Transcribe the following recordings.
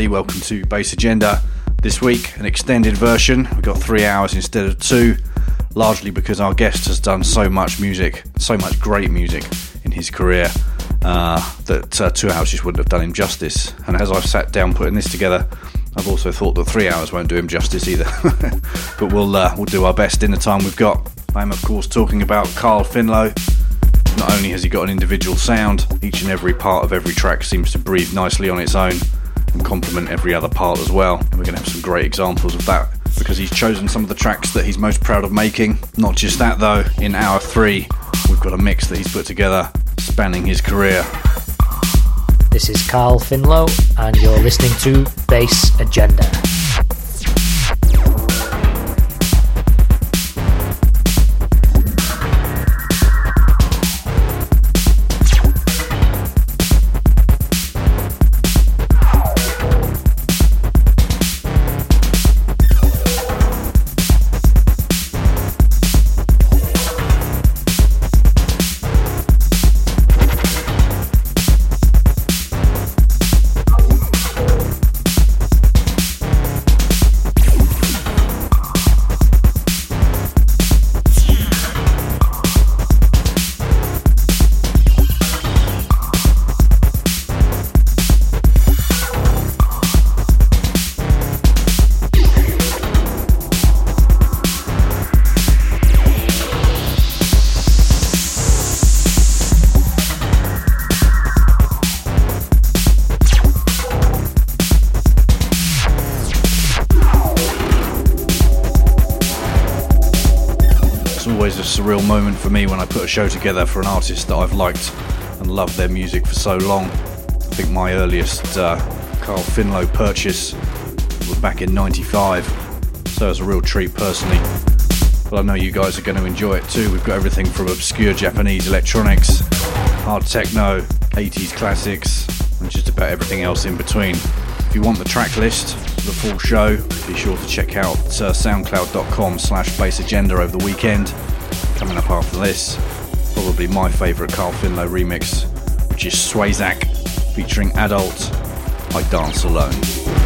everybody. Welcome to Bass Agenda. This week, an extended version. We've got three hours instead of two, largely because our guest has done so much music, so much great music in his career uh, that uh, two hours just wouldn't have done him justice. And as I've sat down putting this together, I've also thought that three hours won't do him justice either. but we'll uh, we'll do our best in the time we've got. I'm of course talking about Carl Finlow. Not only has he got an individual sound, each and every part of every track seems to breathe nicely on its own and complement every other part as well. And we're going to have some great examples of that because he's chosen some of the tracks that he's most proud of making. Not just that though, in hour three, we've got a mix that he's put together spanning his career. This is Carl Finlow, and you're listening to Bass Agenda. For me when I put a show together for an artist that I've liked and loved their music for so long. I think my earliest uh, Carl Finlow purchase was back in 95, so it's a real treat personally. But I know you guys are going to enjoy it too. We've got everything from obscure Japanese electronics, hard techno, 80s classics, and just about everything else in between. If you want the track list, the full show, be sure to check out uh, soundcloud.com slash bassagenda over the weekend. Coming up after this, probably my favourite Carl Finlow remix, which is Swayzak featuring Adult, I Dance Alone.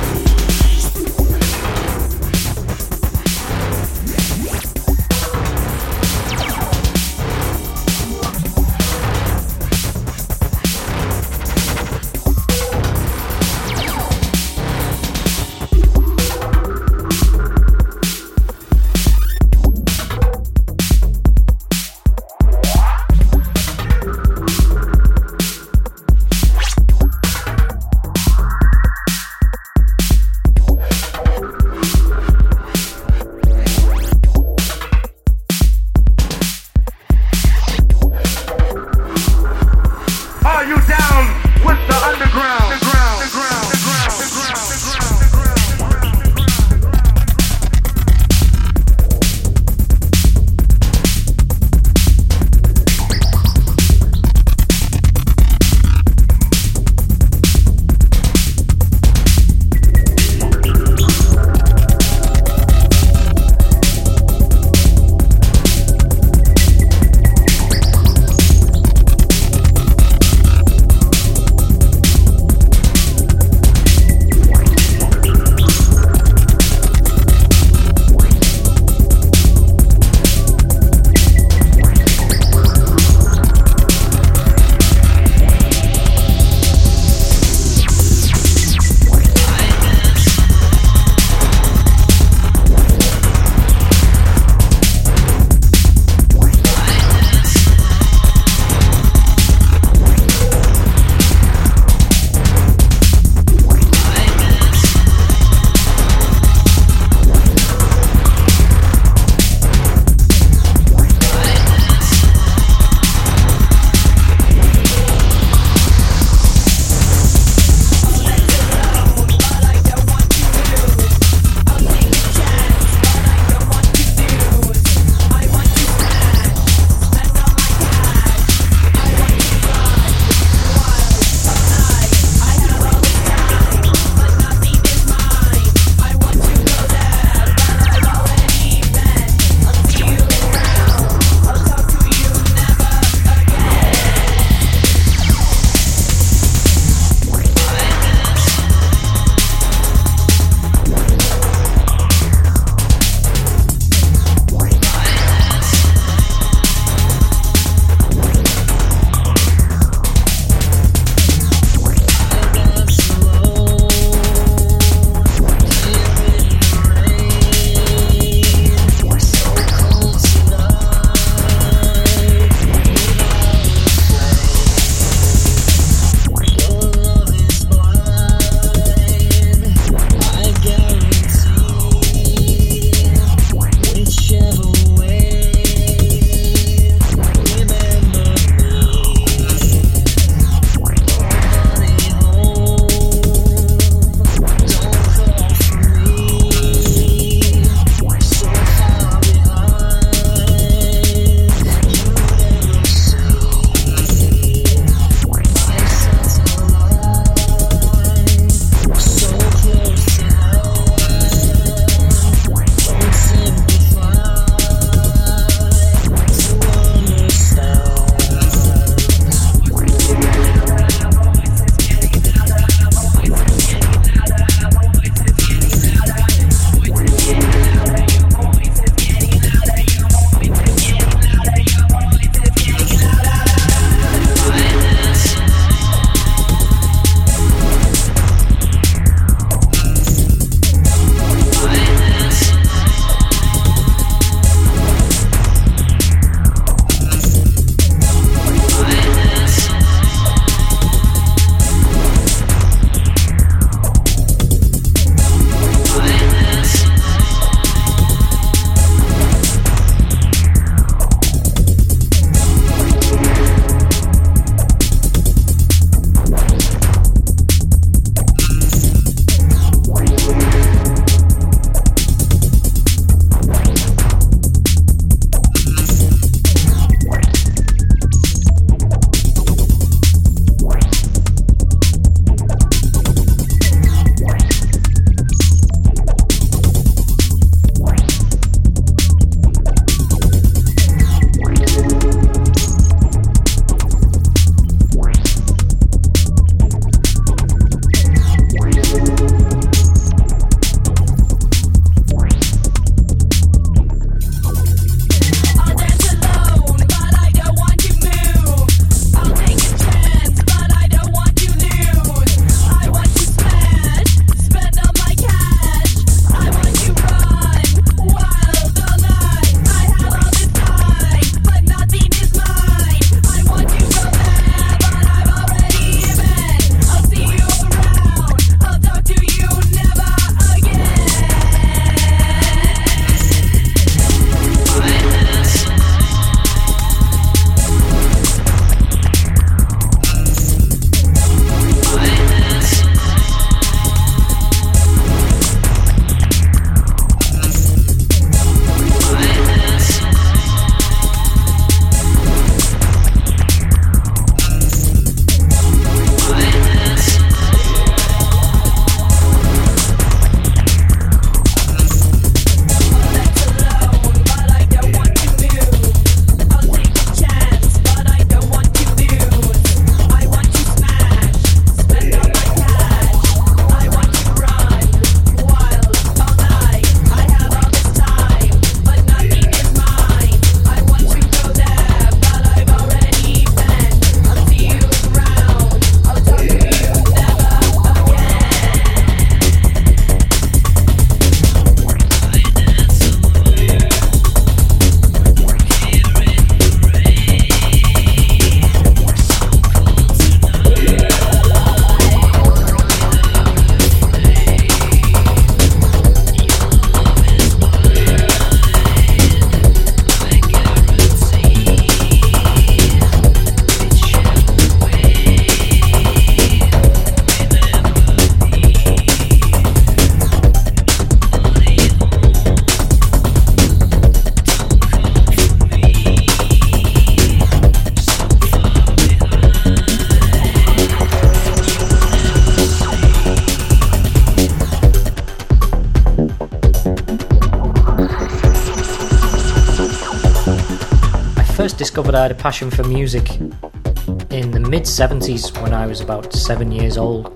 Had a passion for music in the mid 70s when I was about seven years old.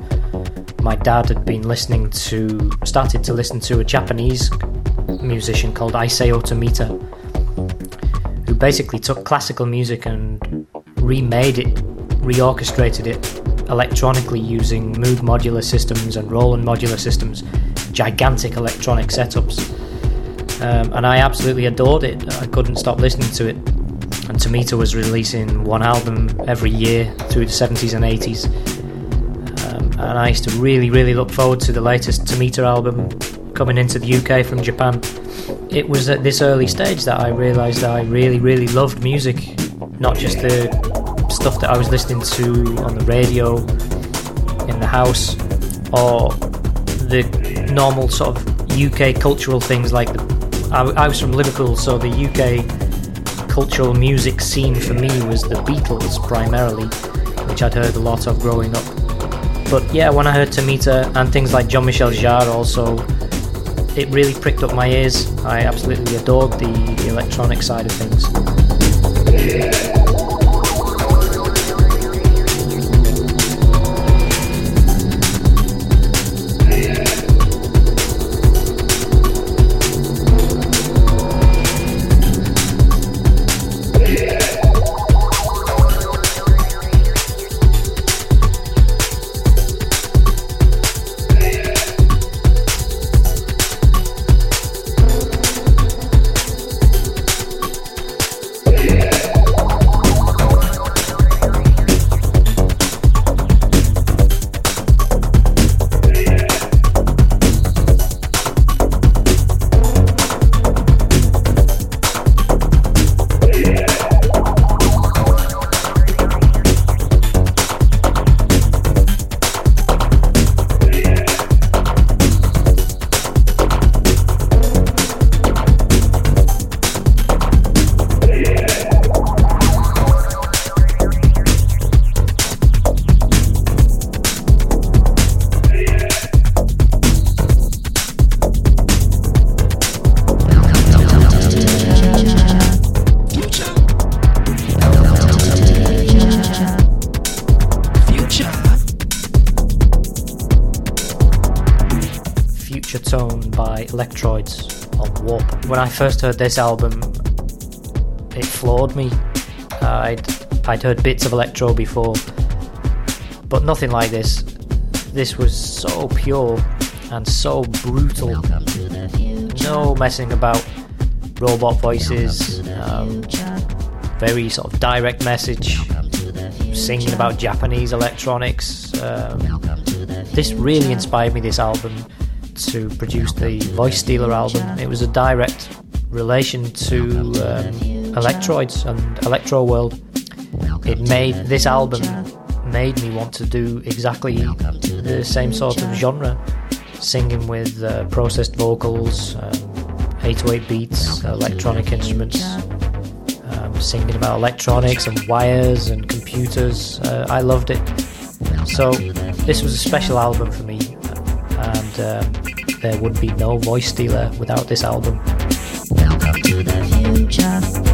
My dad had been listening to, started to listen to a Japanese musician called Isao Tomita, who basically took classical music and remade it, reorchestrated it electronically using Moog modular systems and Roland modular systems, gigantic electronic setups. Um, and I absolutely adored it. I couldn't stop listening to it. And Tomita was releasing one album every year through the 70s and 80s. Um, and I used to really, really look forward to the latest Tomita album coming into the UK from Japan. It was at this early stage that I realised that I really, really loved music, not just the stuff that I was listening to on the radio, in the house, or the normal sort of UK cultural things like the, I, I was from Liverpool, so the UK cultural music scene for me was the Beatles primarily, which I'd heard a lot of growing up. But yeah, when I heard Tomita and things like Jean Michel Jarre also, it really pricked up my ears. I absolutely adored the, the electronic side of things. When I first heard this album, it floored me. Uh, I'd I'd heard bits of electro before, but nothing like this. This was so pure and so brutal. No messing about robot voices. Um, very sort of direct message. Singing about Japanese electronics. Um, this really inspired me. This album to produce the Voice Stealer album. It was a direct relation to um, Elektroids and Electro World. It made this album made me want to do exactly the same sort of genre, singing with uh, processed vocals, um, 808 beats, electronic instruments, um, singing about electronics and wires and computers. Uh, I loved it. So this was a special album for me, and um, there would be no voice stealer without this album. Future.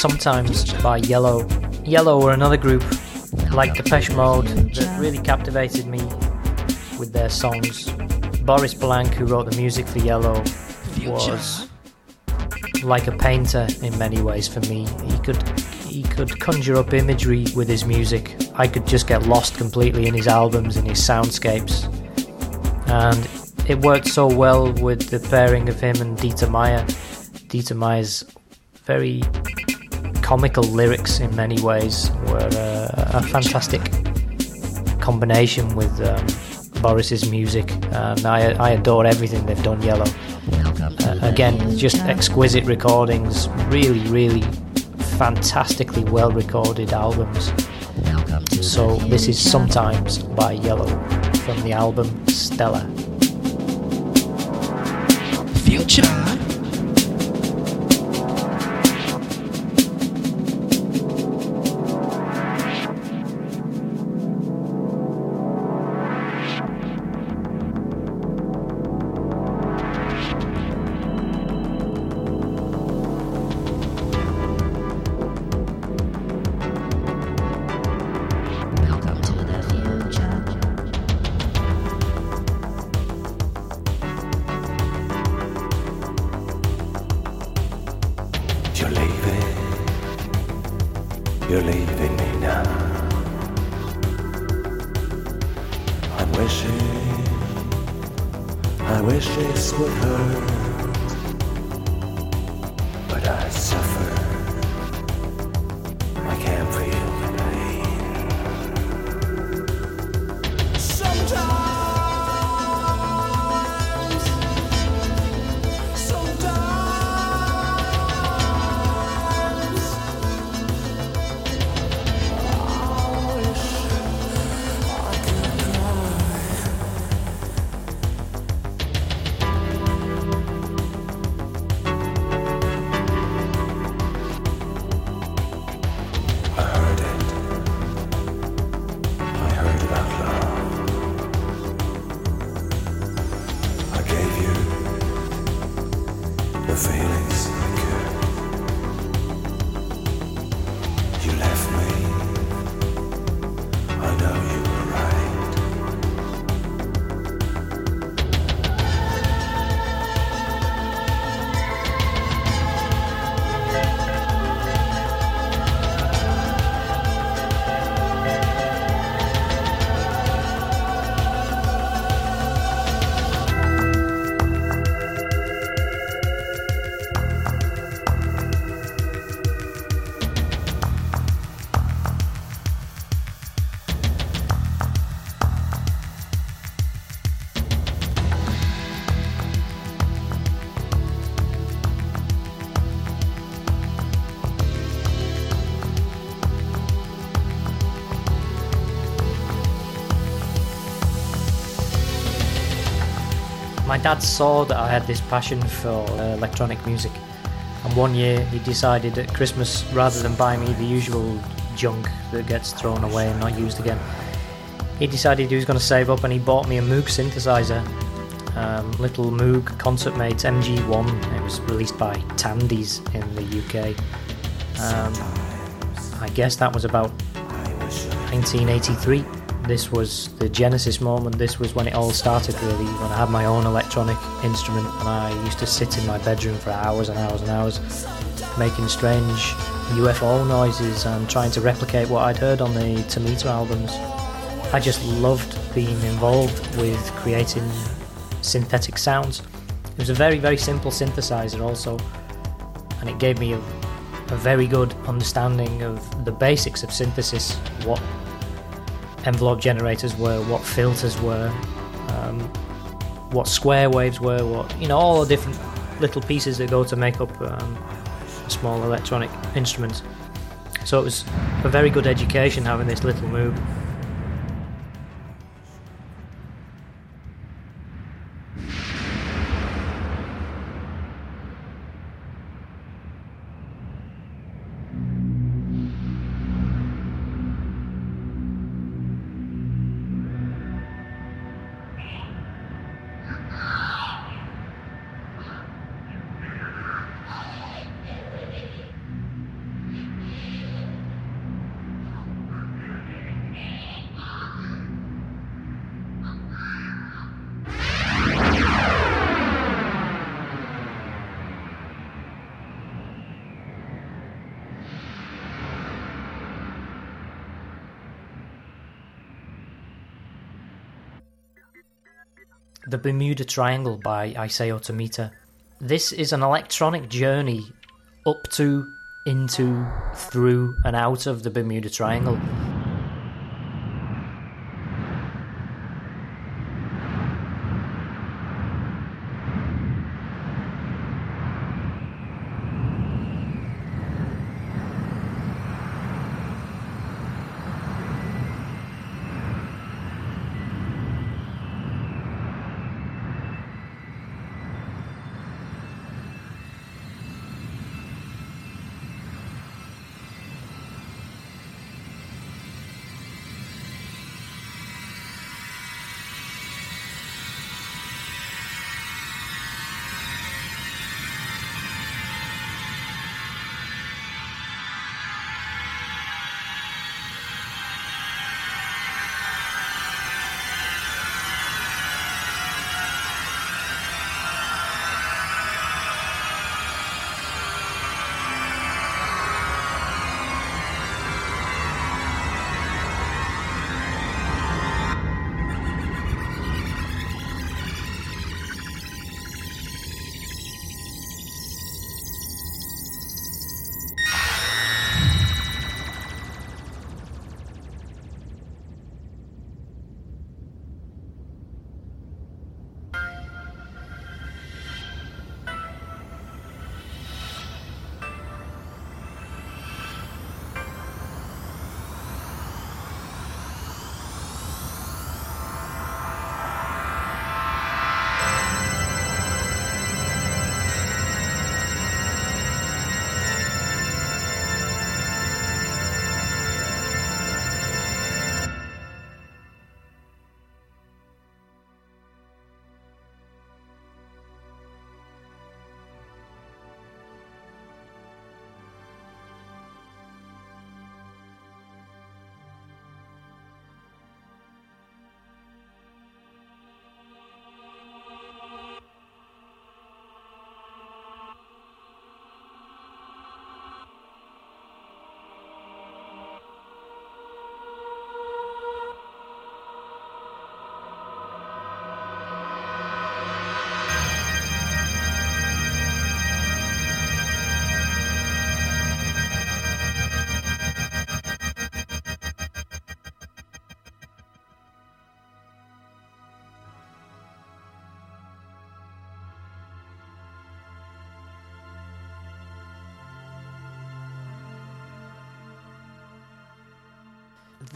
Sometimes by Yello. Yello were another group like Depeche Mode that really captivated me with their songs. Boris Blank, who wrote the music for Yello, was like a painter in many ways for me. He could he could conjure up imagery with his music. I could just get lost completely in his albums and his soundscapes. And it worked so well with the pairing of him and Dieter Meier. Dieter Meier's very comical lyrics in many ways were uh, a fantastic combination with um, Boris's music, and I, I adore everything they've done. Yello, uh, again, just exquisite recordings, really, really fantastically well recorded albums. So this is sometimes by Yello from the album Stella. Future. Dad saw that I had this passion for uh, electronic music, and one year he decided at Christmas, rather than buy me the usual junk that gets thrown away and not used again, he decided he was going to save up and he bought me a Moog synthesizer, um, little Moog Concert Mates MG1. It was released by Tandy's in the UK. Um, I guess that was about 1983. This was the genesis moment. This was when it all started, really. When I had my own electronic instrument, and I used to sit in my bedroom for hours and hours and hours, making strange UFO noises and trying to replicate what I'd heard on the Tomita albums. I just loved being involved with creating synthetic sounds. It was a very, very simple synthesizer, also, and it gave me a, a very good understanding of the basics of synthesis, what envelope generators were, what filters were, um, what square waves were, what you know, all the different little pieces that go to make up um, a small electronic instrument. So it was a very good education having this little Moog. The Bermuda Triangle by Isao Tomita. This is an electronic journey up to, into, through, and out of the Bermuda Triangle.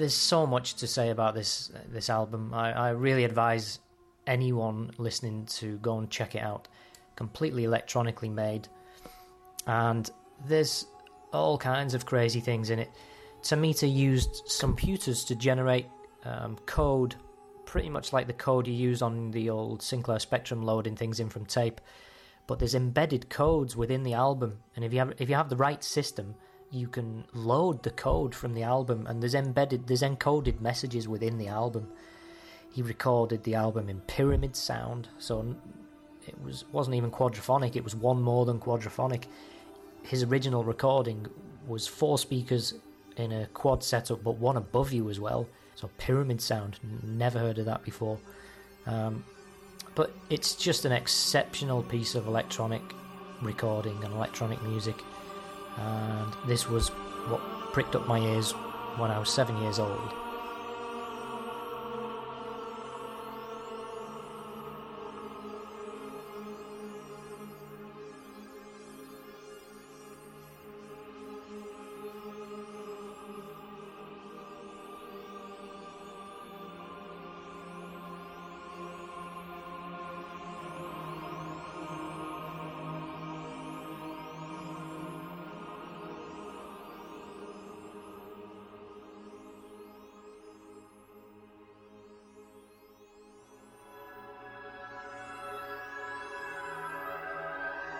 There's so much to say about this this album. I, I really advise anyone listening to go and check it out. Completely electronically made, and there's all kinds of crazy things in it. Tomita used computers to generate um, code, pretty much like the code you use on the old Sinclair Spectrum loading things in from tape. But there's embedded codes within the album, and if you have if you have the right system, you can load the code from the album, and there's embedded there's encoded messages within the album. He recorded the album in pyramid sound, so it was wasn't even quadraphonic. It was one more than quadraphonic. His original recording was four speakers in a quad setup, but one above you as well. So pyramid sound. Never heard of that before. Um, but it's just an exceptional piece of electronic recording and electronic music. And this was what pricked up my ears when I was seven years old.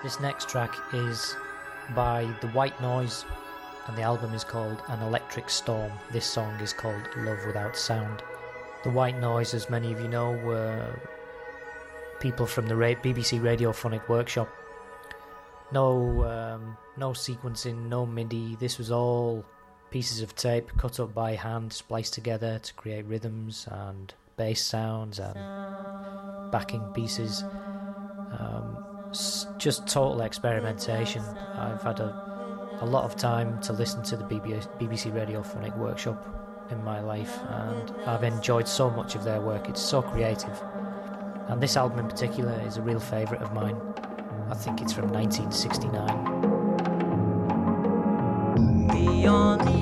This next track is by The White Noise, and the album is called An Electric Storm. This song is called Love Without Sound. The White Noise, as many of you know, were people from the BBC Radiophonic Workshop. No, um, no sequencing, no MIDI. This was all pieces of tape cut up by hand, spliced together to create rhythms and bass sounds and backing pieces. Um, just total experimentation. I've had a, a lot of time to listen to the BBC, BBC Radiophonic Workshop in my life, and I've enjoyed so much of their work. It's so creative. And this album in particular is a real favourite of mine. I think it's from 1969. Beyond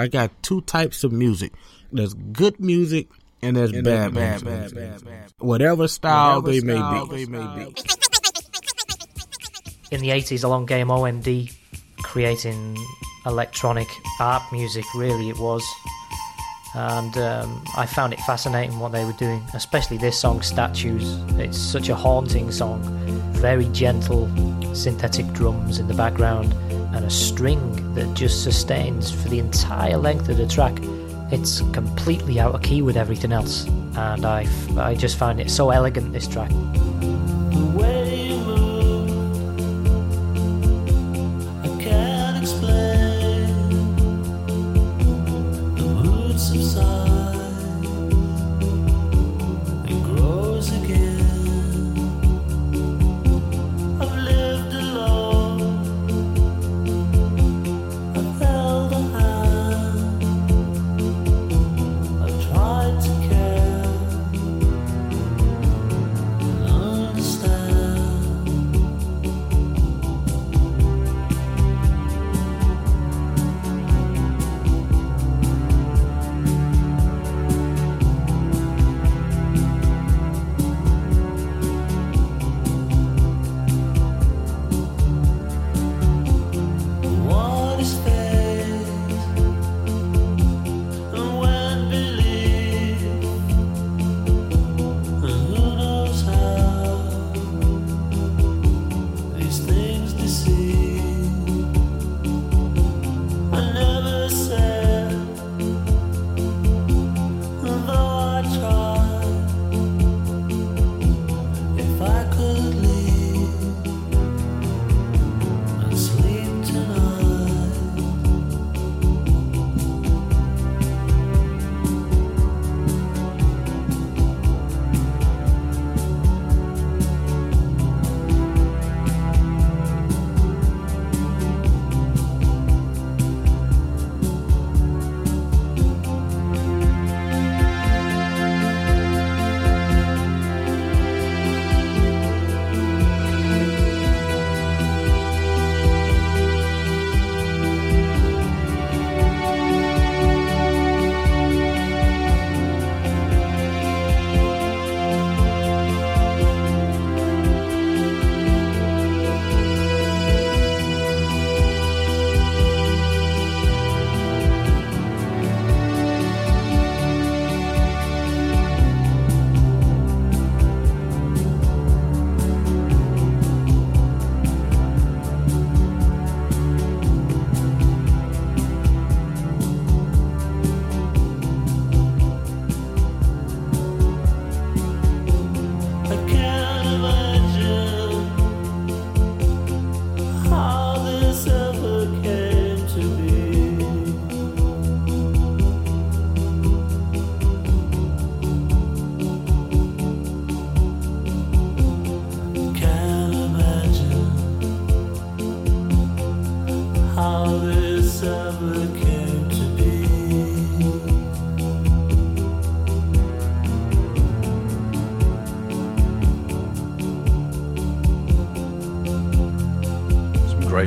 I got two types of music. There's good music and there's bad, bad, music. Whatever style they may be. in the 80s along Game OMD creating electronic art music really it was. And um, I found it fascinating what they were doing especially this song Statues. It's such a haunting song. Very gentle synthetic drums in the background and a string that just sustains for the entire length of the track. It's completely out of key with everything else and I, I just found it so elegant this track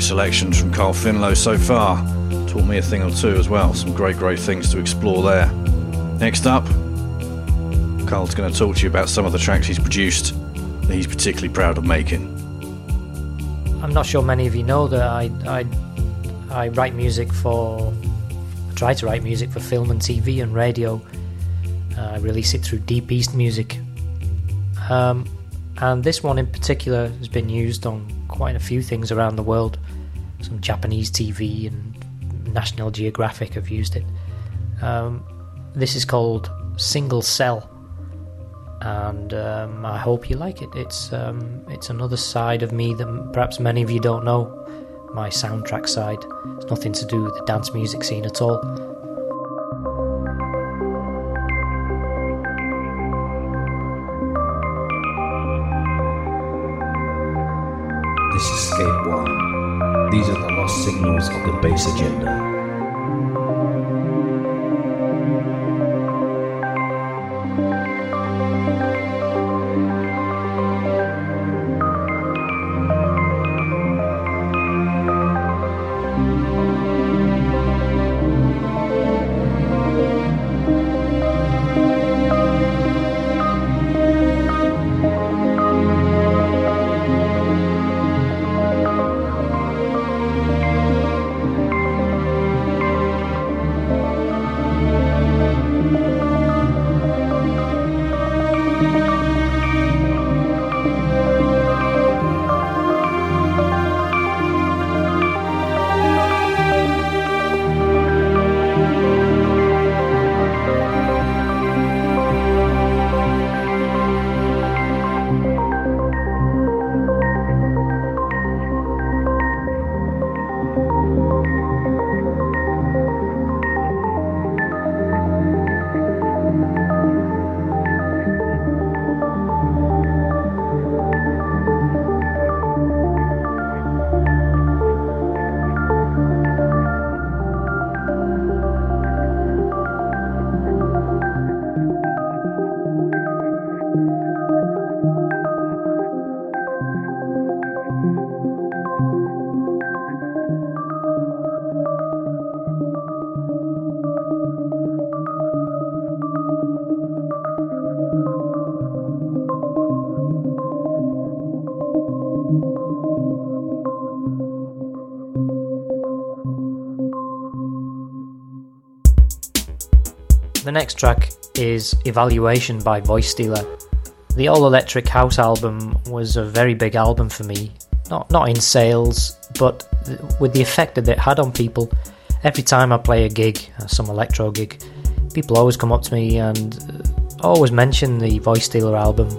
selections from Carl Finlow so far. Taught me a thing or two as well. Some great, great things to explore there. Next up, Carl's going to talk to you about some of the tracks he's produced that he's particularly proud of making. I'm not sure many of you know that I I, I write music for I try to write music for film and TV and radio. Uh, I release it through Deep East Music, um, and this one in particular has been used on quite a few things around the world. Japanese TV and National Geographic have used it. Um, this is called Single Cell and um, I hope you like it. It's um, it's another side of me that perhaps many of you don't know. My soundtrack side. It's nothing to do with the dance music scene at all. Of the Bass Agenda. Next track is Evaluation by Voice Stealer. The All Electric House album was a very big album for me. Not not in sales, but th- with the effect that it had on people. Every time I play a gig, uh, some electro gig, people always come up to me and uh, always mention the Voice Stealer album.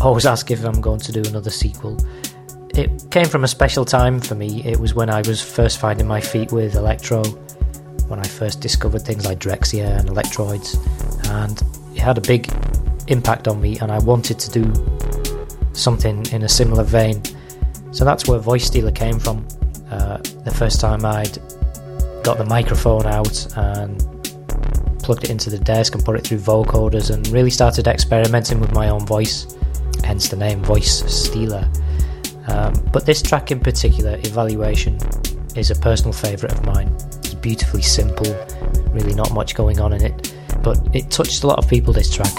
Always ask if I'm going to do another sequel. It came from a special time for me. It was when I was first finding my feet with electro when I first discovered things like Drexciya and Elektroids, and it had a big impact on me, and I wanted to do something in a similar vein. So that's where Voice Stealer came from. Uh, the first time I'd got the microphone out and plugged it into the desk and put it through vocoders and really started experimenting with my own voice, hence the name Voice Stealer. Um, but this track in particular, Evaluation, is a personal favourite of mine. Beautifully simple, really not much going on in it, but it touched a lot of people, this track.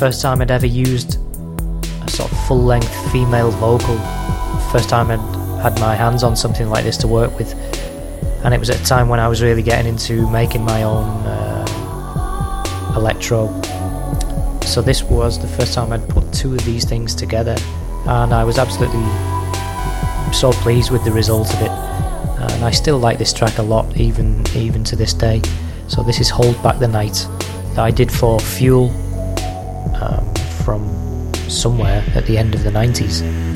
First time I'd ever used a sort of full length female vocal. First time I'd had my hands on something like this to work with. And it was at a time when I was really getting into making my own uh, electro. So this was the first time I'd put two of these things together, and I was absolutely so pleased with the result of it. And I still like this track a lot, even even to this day. So this is "Hold Back the Night" that I did for Fuel somewhere at the end of the 90s.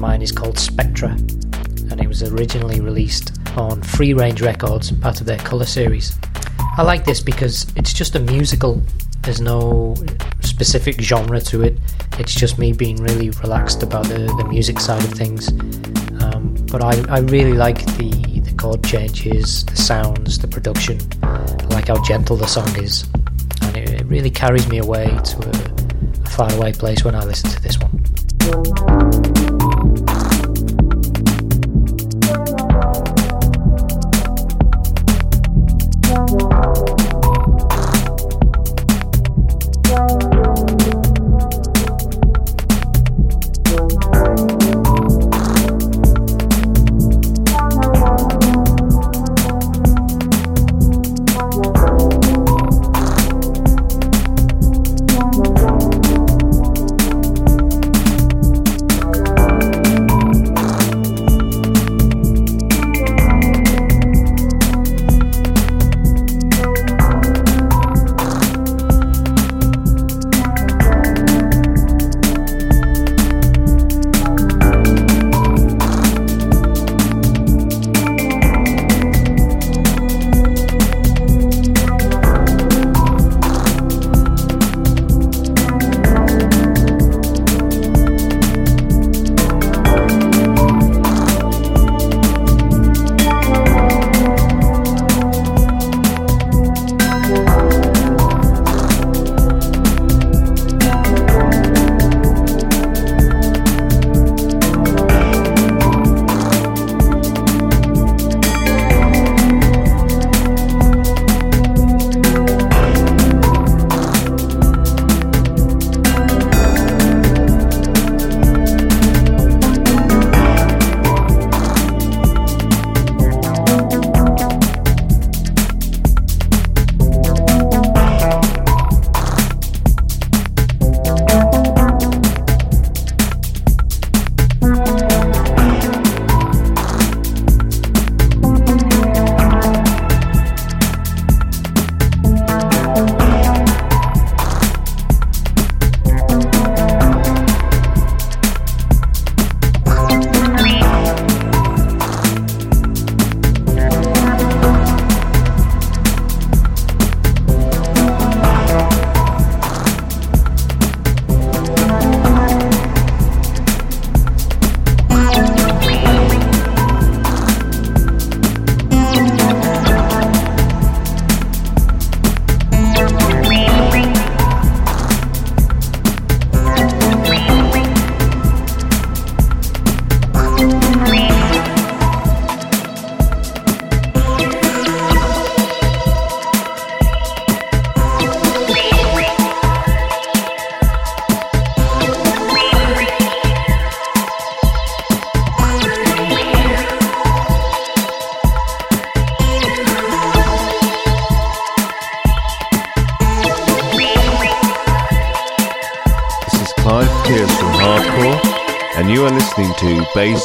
Mine is called Spectra, and it was originally released on Free Range Records, part of their Colour series. I like this because it's just a musical, there's no specific genre to it, it's just me being really relaxed about the, the music side of things. Um, but I, I really like the, the chord changes, the sounds, the production. I like how gentle the song is, and it, it really carries me away to a, a faraway place when I listen to this one.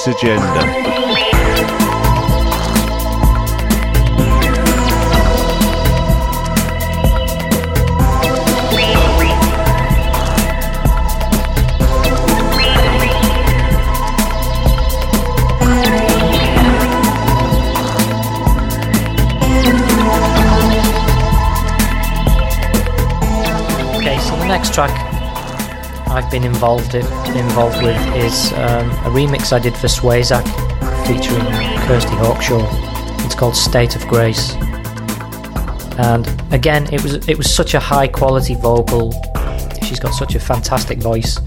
Agenda. A remix I did for Swayzak featuring Kirsty Hawkshaw. It's called State of Grace. And again, it was it was such a high quality vocal. She's got such a fantastic voice,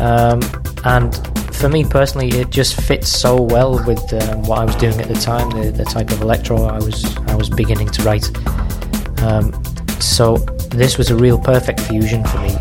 um, and for me personally, it just fits so well with um, what I was doing at the time, the, the type of electro I was I was beginning to write. Um, so this was a real perfect fusion for me.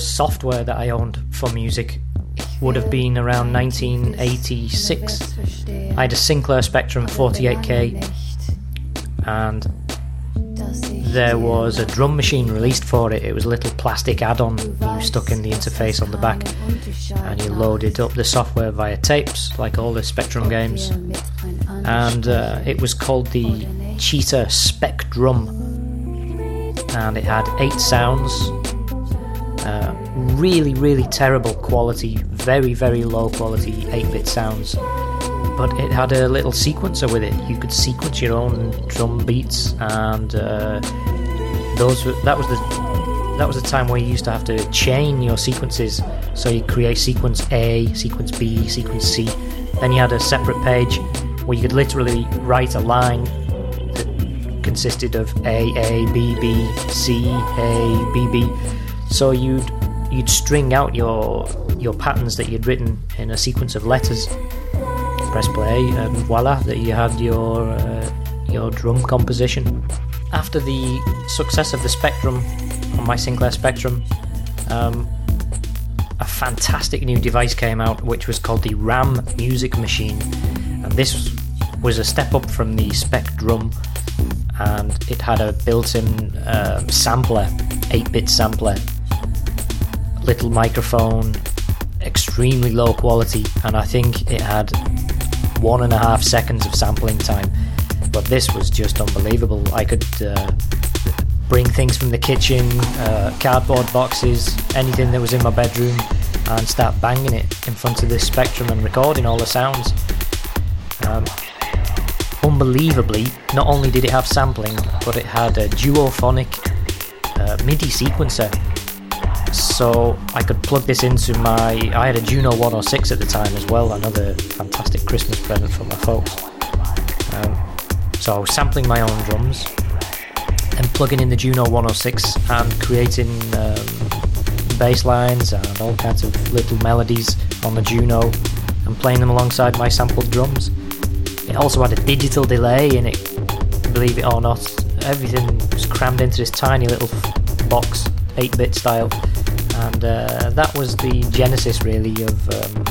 First software that I owned for music would have been around 1986. I had a Sinclair Spectrum 48K, and there was a drum machine released for it. It was a little plastic add on you stuck in the interface on the back, and you loaded up the software via tapes, like all the Spectrum games. And uh, it was called the Cheetah Spec Drum, and it had eight sounds Uh, really, really terrible quality, very, very low quality 8 bit sounds. But it had a little sequencer with it. You could sequence your own drum beats, and uh, those were, that was the that was the time where you used to have to chain your sequences. So you create sequence A, sequence B, sequence C. Then you had a separate page where you could literally write a line that consisted of A, A, B, B, C, A, B, B. So you'd you'd string out your your patterns that you'd written in a sequence of letters. Press play, and voila, that you had your uh, your drum composition. After the success of the Spectrum on my Sinclair Spectrum, um, a fantastic new device came out which was called the RAM Music Machine. And this was a step up from the Spectrum and it had a built in um, sampler, 8 bit sampler, little microphone, extremely low quality, and I think it had one and a half seconds of sampling time. But this was just unbelievable. I could. Uh, bring things from the kitchen, uh, cardboard boxes, anything that was in my bedroom, and start banging it in front of this Spectrum and recording all the sounds. Um, unbelievably, not only did it have sampling, but it had a duophonic uh, MIDI sequencer. So I could plug this into my. I had a Juno 106 at the time as well, another fantastic Christmas present for my folks. Um, so I was sampling my own drums, and plugging in the Juno 106 and creating um, bass lines and all kinds of little melodies on the Juno and playing them alongside my sampled drums. It also had a digital delay in it, believe it or not. Everything was crammed into this tiny little box, 8 bit style, and uh, that was the genesis really of, um,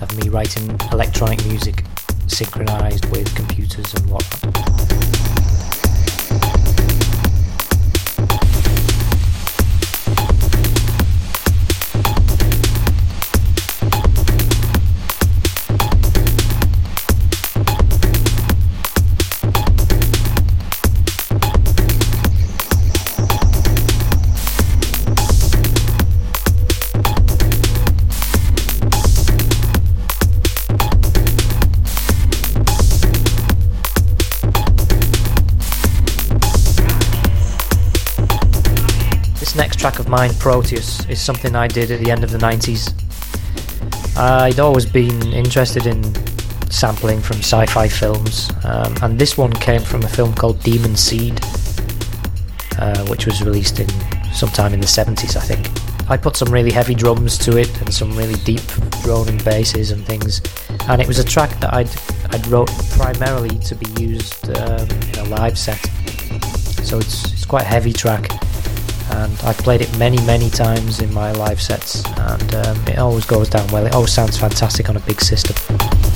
of me writing electronic music synchronized with computers and whatnot. Track of mine, Proteus, is something I did at the end of the 90s. I'd always been interested in sampling from sci fi films, um, and this one came from a film called Demon Seed, uh, which was released in sometime in the 70s, I think. I put some really heavy drums to it and some really deep droning basses and things, and it was a track that I'd, I'd wrote primarily to be used um, in a live set. So it's, it's quite a heavy track and I've played it many, many times in my live sets, and um, it always goes down well. It always sounds fantastic on a big system.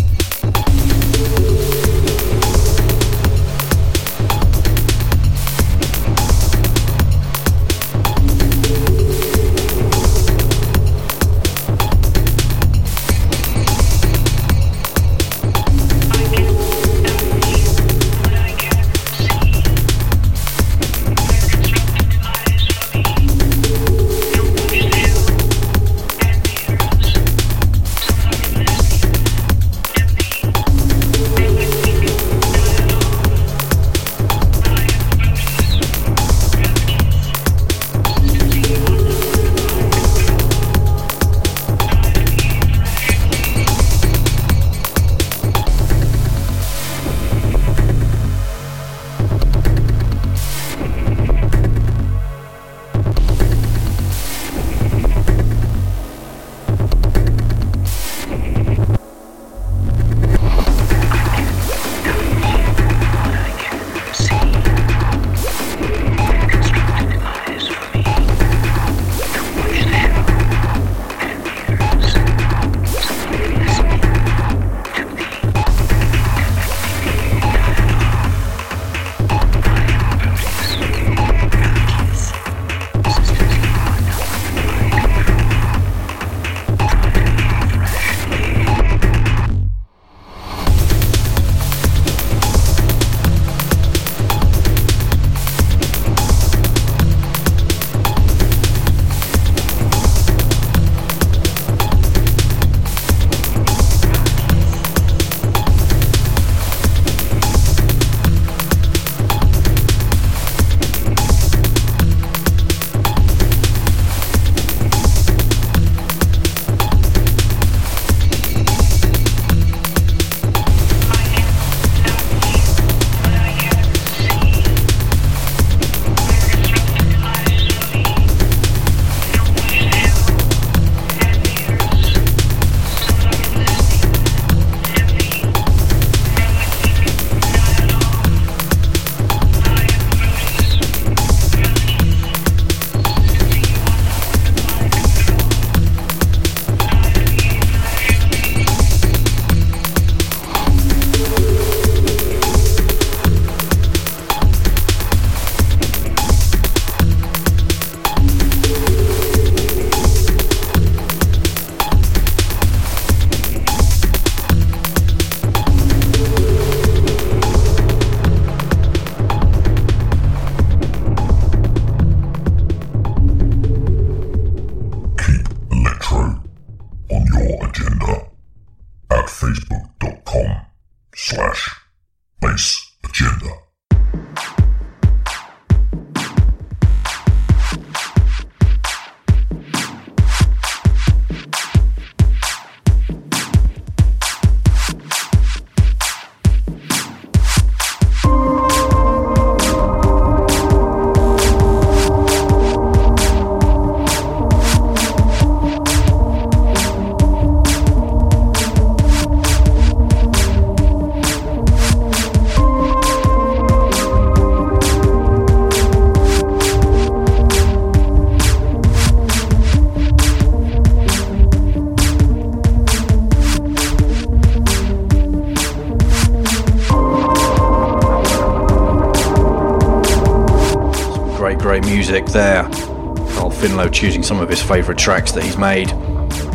Music there. Carl Finlow choosing some of his favourite tracks that he's made.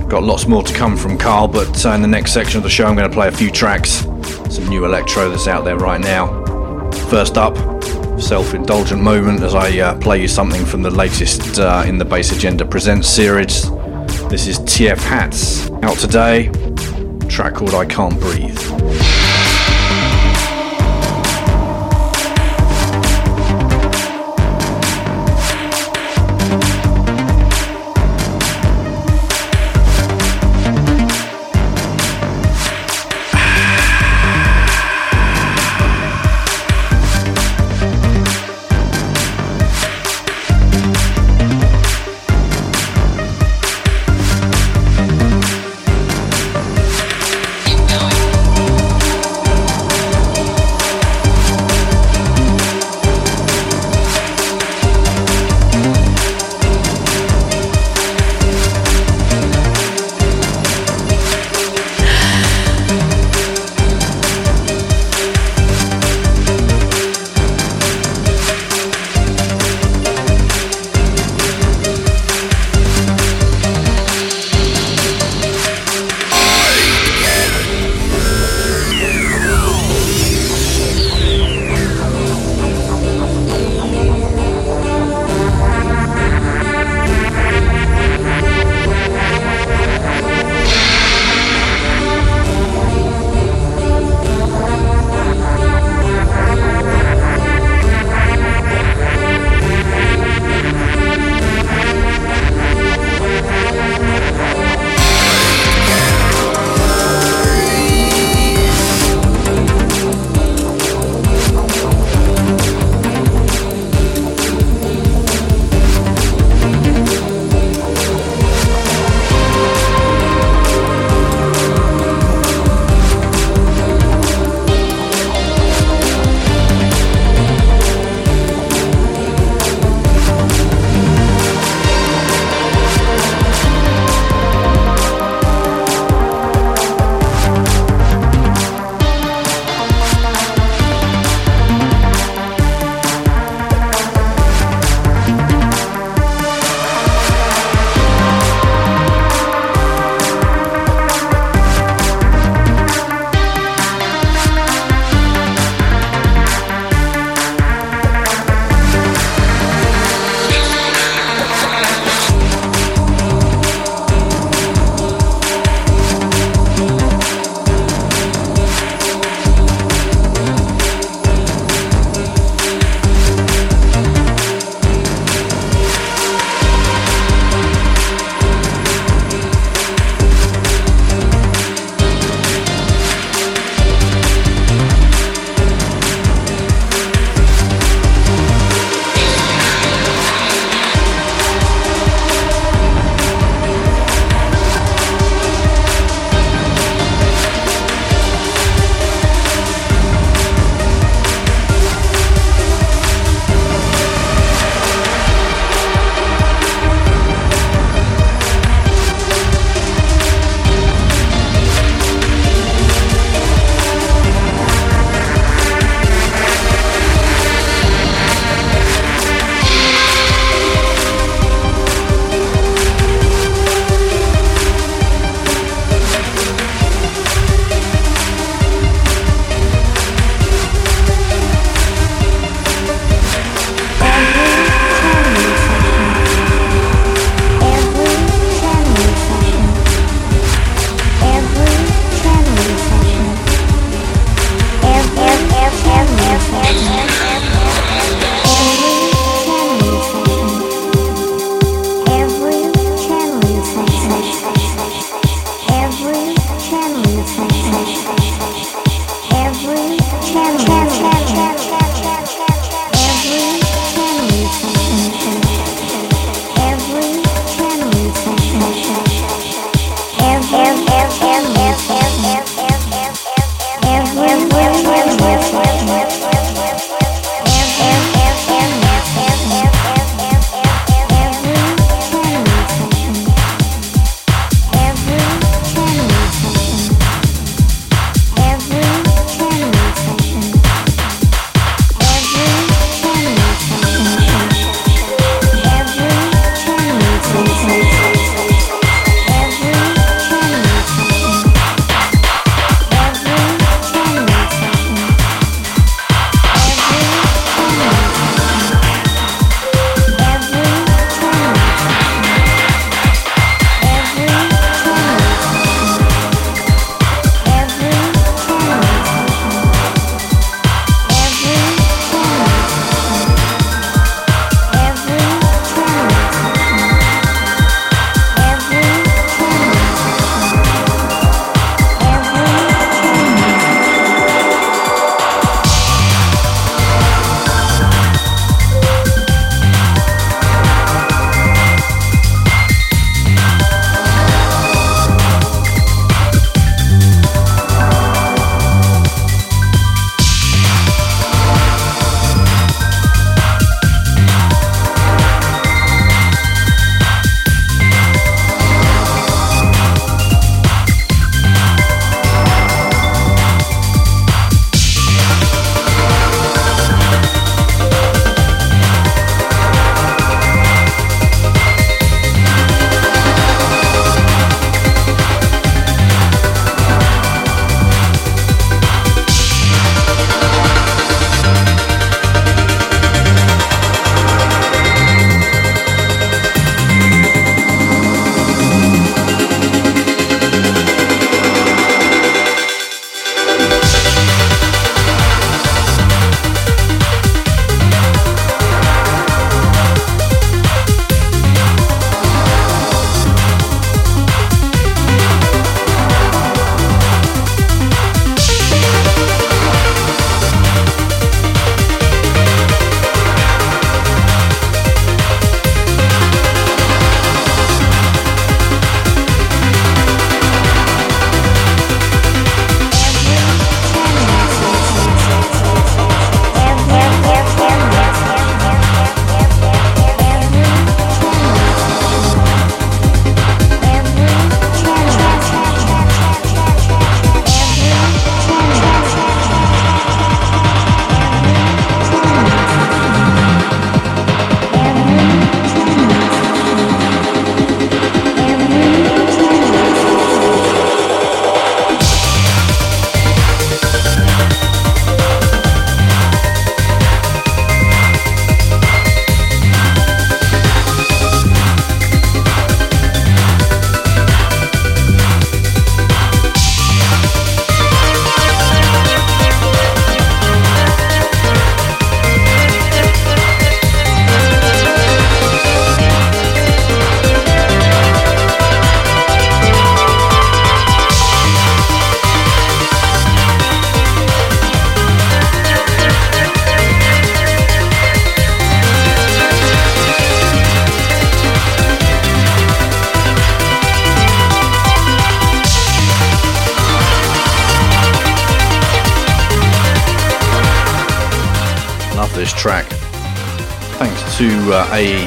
Got lots more to come from Carl, but uh, in the next section of the show, I'm going to play a few tracks, some new electro that's out there right now. First up, self indulgent moment as I uh, play you something from the latest uh, in the Bass Agenda Presents series. This is TF Hats, out today, track called I Can't Breathe.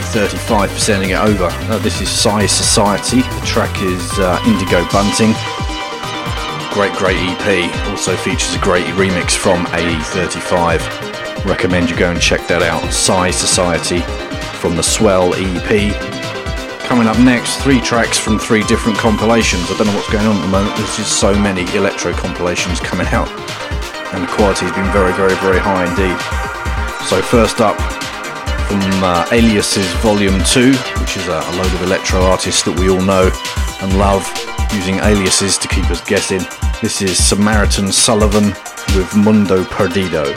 35 percenting it over. Uh, this is Sigh Society. The track is uh, Indigo Bunting. Great, great EP. Also features a great remix from AE35. Recommend you go and check that out. Sigh Society from the Swell EP. Coming up next, three tracks from three different compilations. I don't know what's going on at the moment. There's just so many electro compilations coming out, and the quality has been very, very, very high indeed. So first up, from uh, Aliases Volume 2, which is a, a load of electro artists that we all know and love, using aliases to keep us guessing. This is Samaritan Sullivan with Mundo Perdido.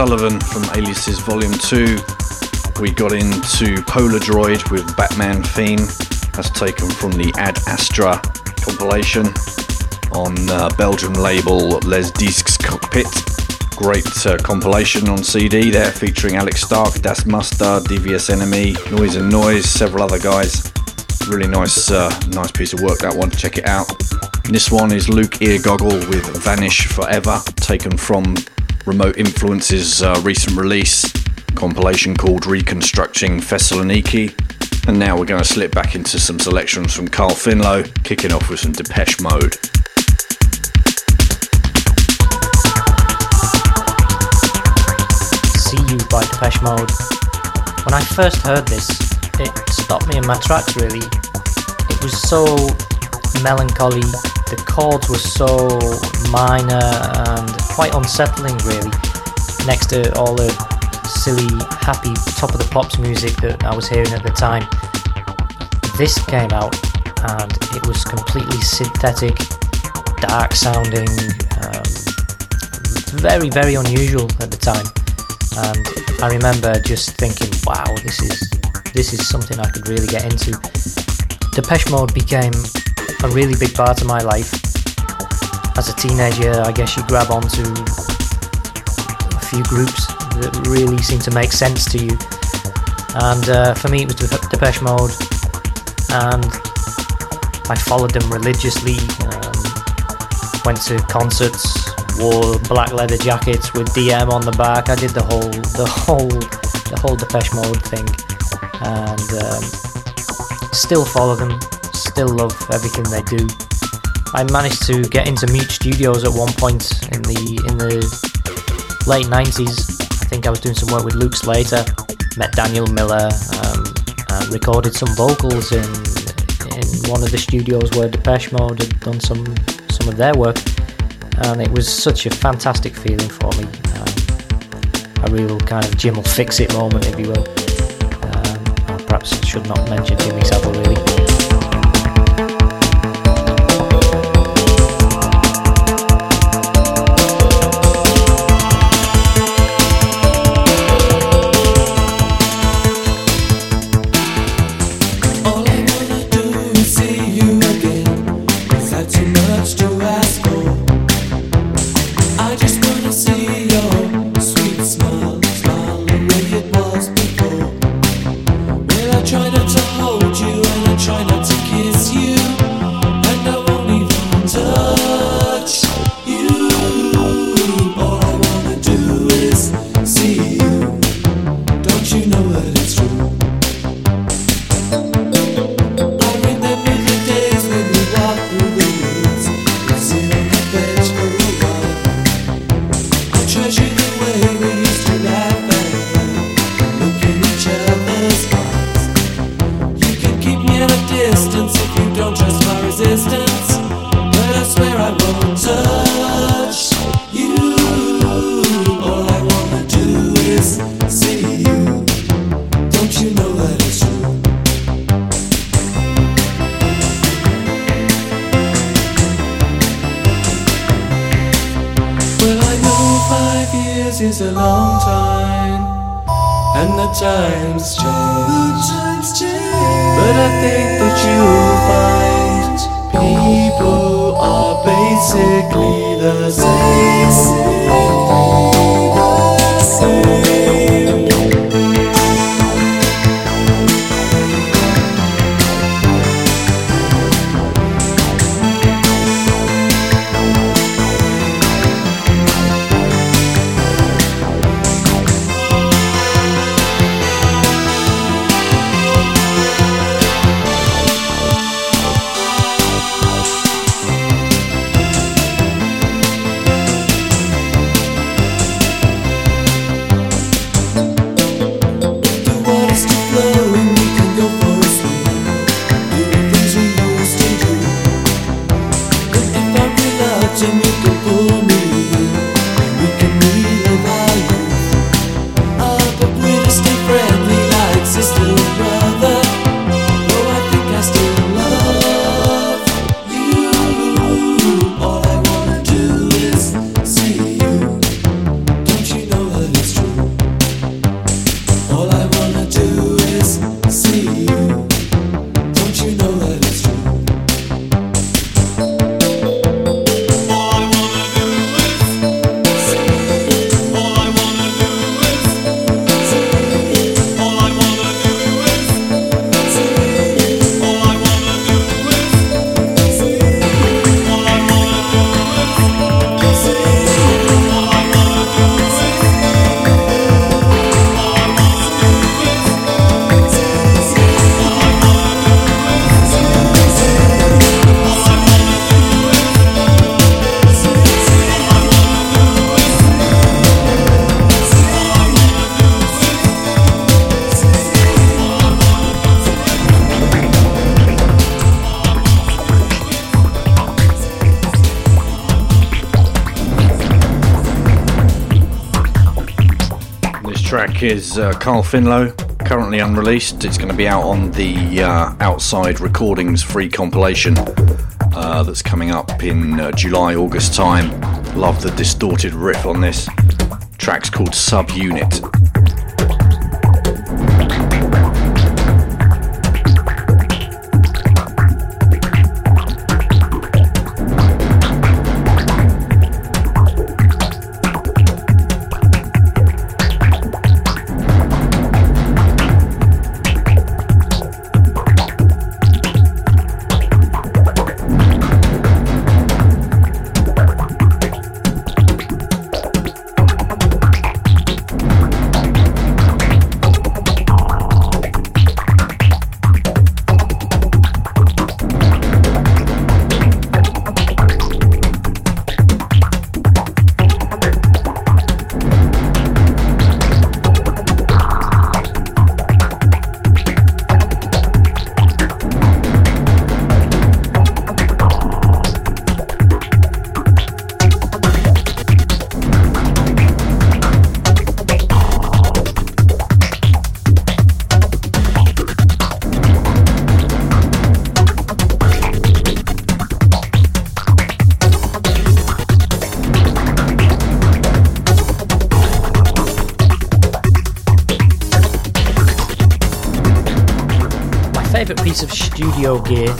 Sullivan from Aliases Volume 2. We got into Poladroid with Batman Theme, That's taken from the Ad Astra compilation on uh, Belgian label Les Disques Cockpit. Great uh, compilation on CD there featuring Alex Stark, Das Muster, Devious Enemy, Noise and Noise, several other guys. Really nice, uh, nice piece of work that one. Check it out. This one is Luke Eargoggle with Vanish Forever, taken from Remote Influences' uh, recent release compilation called Reconstructing Thessaloniki. And now we're going to slip back into some selections from Carl Finlow, kicking off with some Depeche Mode. See You by Depeche Mode. When I first heard this, it stopped me in my tracks really. It was so melancholy, the chords were so minor and quite unsettling really, next to all the silly, happy, top of the pops music that I was hearing at the time. This came out and it was completely synthetic, dark sounding, um, very, very unusual at the time and I remember just thinking, wow, this is this is something I could really get into. Depeche Mode became a really big part of my life. As a teenager, I guess you grab onto a few groups that really seem to make sense to you, and uh, for me, it was Dep- Depeche Mode, and I followed them religiously. Um, went to concerts, wore black leather jackets with DM on the back. I did the whole, the whole, the whole Depeche Mode thing, and um, still follow them. Still love everything they do. I managed to get into Mute Studios at one point in the in the late '90s. I think I was doing some work with Luke Slater. Met Daniel Miller. Um, and recorded some vocals in in one of the studios where Depeche Mode had done some some of their work and it was such a fantastic feeling for me. Um, a real kind of Jim will fix it moment, if you will. Um, perhaps I should not mention Jimmy Savile really. Is uh, Carl Finlow, currently unreleased. It's going to be out on the uh, Outside Recordings free compilation uh, that's coming up in uh, July, August time. Love the distorted riff on this. Track's called Subunit.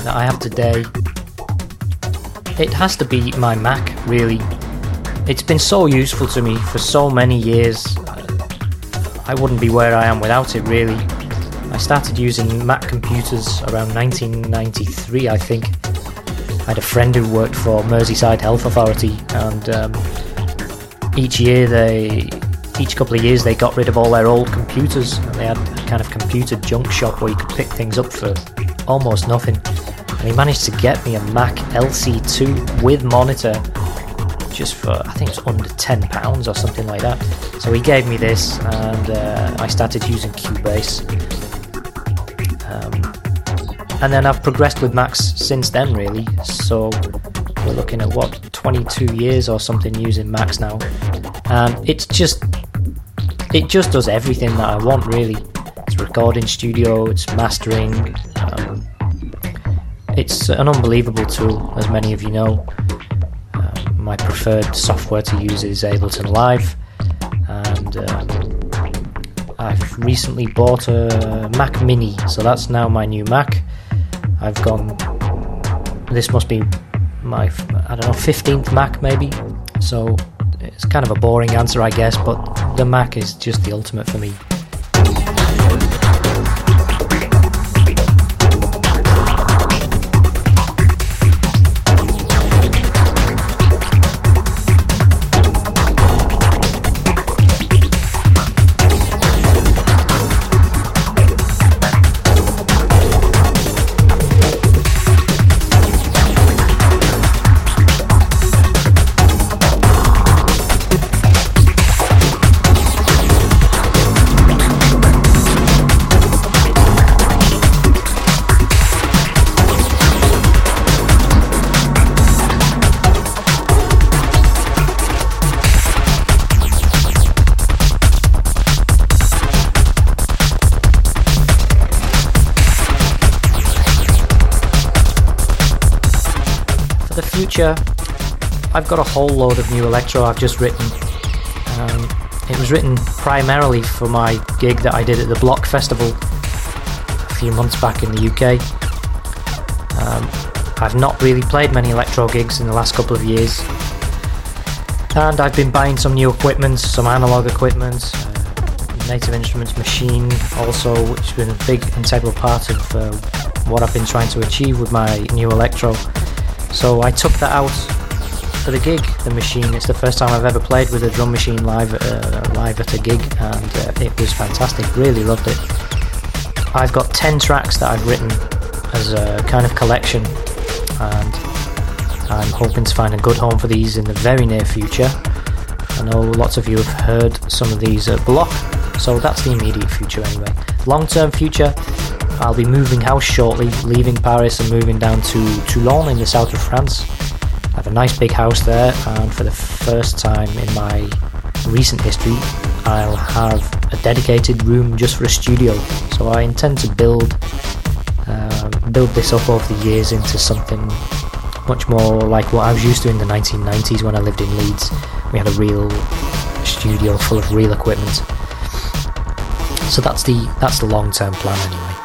That I have today, it has to be my Mac, really. It's been so useful to me for so many years. I wouldn't be where I am without it, really. I started using Mac computers around 1993, I think. I had a friend who worked for Merseyside Health Authority, and um, each year they, each couple of years, they got rid of all their old computers, and they had a kind of computer junk shop where you could pick things up for almost nothing. And he managed to get me a Mac LC2 with monitor, just for I think it's under ten pounds or something like that. So he gave me this, and uh, I started using Cubase. Um, and then I've progressed with Macs since then, really. So we're looking at what 22 years or something using Macs now, and it's just it just does everything that I want, really. It's recording studio, it's mastering. It's an unbelievable tool, as many of you know. Um, my preferred software to use is Ableton Live, and um, I've recently bought a Mac Mini, so that's now my new Mac. I've gone. This must be my I don't know 15th Mac maybe. So it's kind of a boring answer, I guess, but the Mac is just the ultimate for me. I've got a whole load of new electro I've just written. Um, it was written primarily for my gig that I did at the Bloc Festival a few months back in the UK. Um, I've not really played many electro gigs in the last couple of years, and I've been buying some new equipment, some analog equipment, uh, Native Instruments Maschine, also, which has been a big integral part of uh, what I've been trying to achieve with my new electro. So I took that out for the gig, the machine. It's the first time I've ever played with a drum machine live uh, live at a gig, and uh, it was fantastic. Really loved it. I've got 10 tracks that I've written as a kind of collection, and I'm hoping to find a good home for these in the very near future. I know lots of you have heard some of these at Bloc, so that's the immediate future anyway. Long term future, I'll be moving house shortly, leaving Paris and moving down to Toulon in the south of France. I have a nice big house there, and for the first time in my recent history, I'll have a dedicated room just for a studio. So I intend to build um, build this up over the years into something much more like what I was used to in the 1990s when I lived in Leeds. We had a real studio full of real equipment. So that's the that's the long term plan anyway.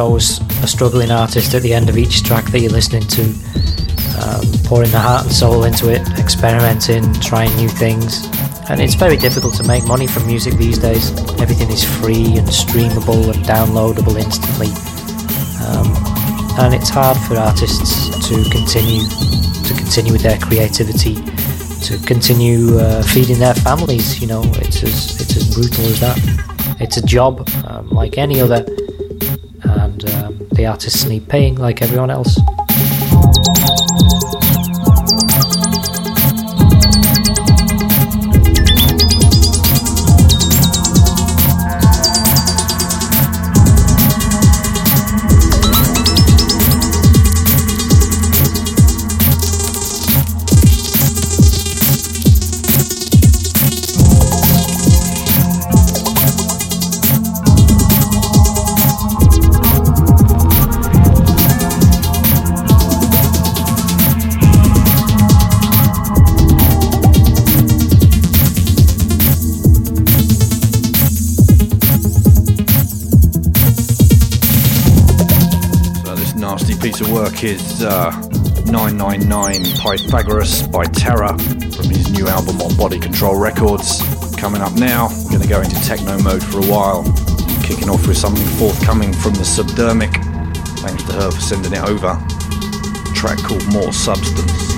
Always a struggling artist at the end of each track that you're listening to, um, pouring the heart and soul into it, experimenting, trying new things. And it's very difficult to make money from music these days. Everything is free and streamable and downloadable instantly. Um, and it's hard for artists to continue to continue with their creativity, to continue uh, feeding their families. You know, it's as it's as brutal as that. It's a job um, like any other, the artists need paying like everyone else. Is uh, 999 Pythagoras by T/error from his new album on Body Control Records. Coming up now, we're going to go into techno mode for a while, kicking off with something forthcoming from the Subdermic. Thanks to her for sending it over. A track called More Substance.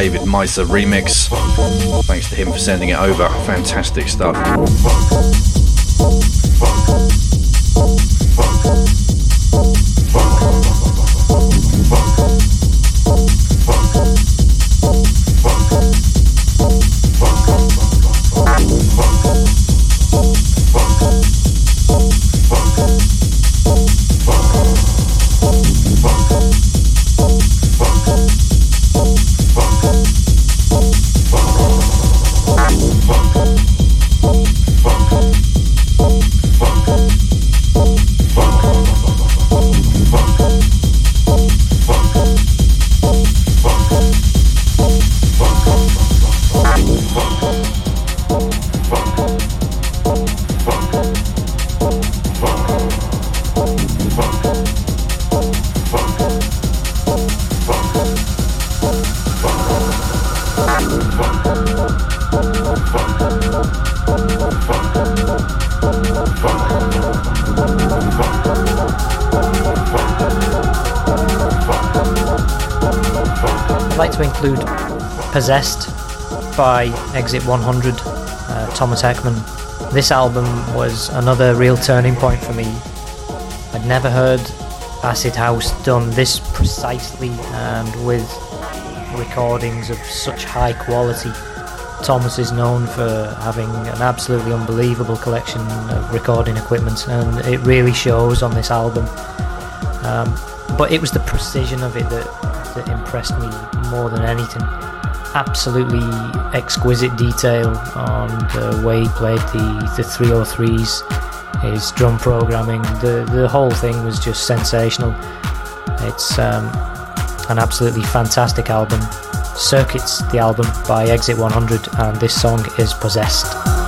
David Meiser remix. Thanks to him for sending it over. Fantastic stuff. Possessed by Exit 100, uh, Thomas Heckmann. This album was another real turning point for me. I'd never heard acid house done this precisely and with recordings of such high quality. Thomas is known for having an absolutely unbelievable collection of recording equipment, and it really shows on this album. Um, but it was the precision of it that, that impressed me more than anything. Absolutely exquisite detail on the way he played the, the 303s, his drum programming, the, the whole thing was just sensational. It's um, an absolutely fantastic album. Circuits, the album by Exit 100, and this song is Possessed.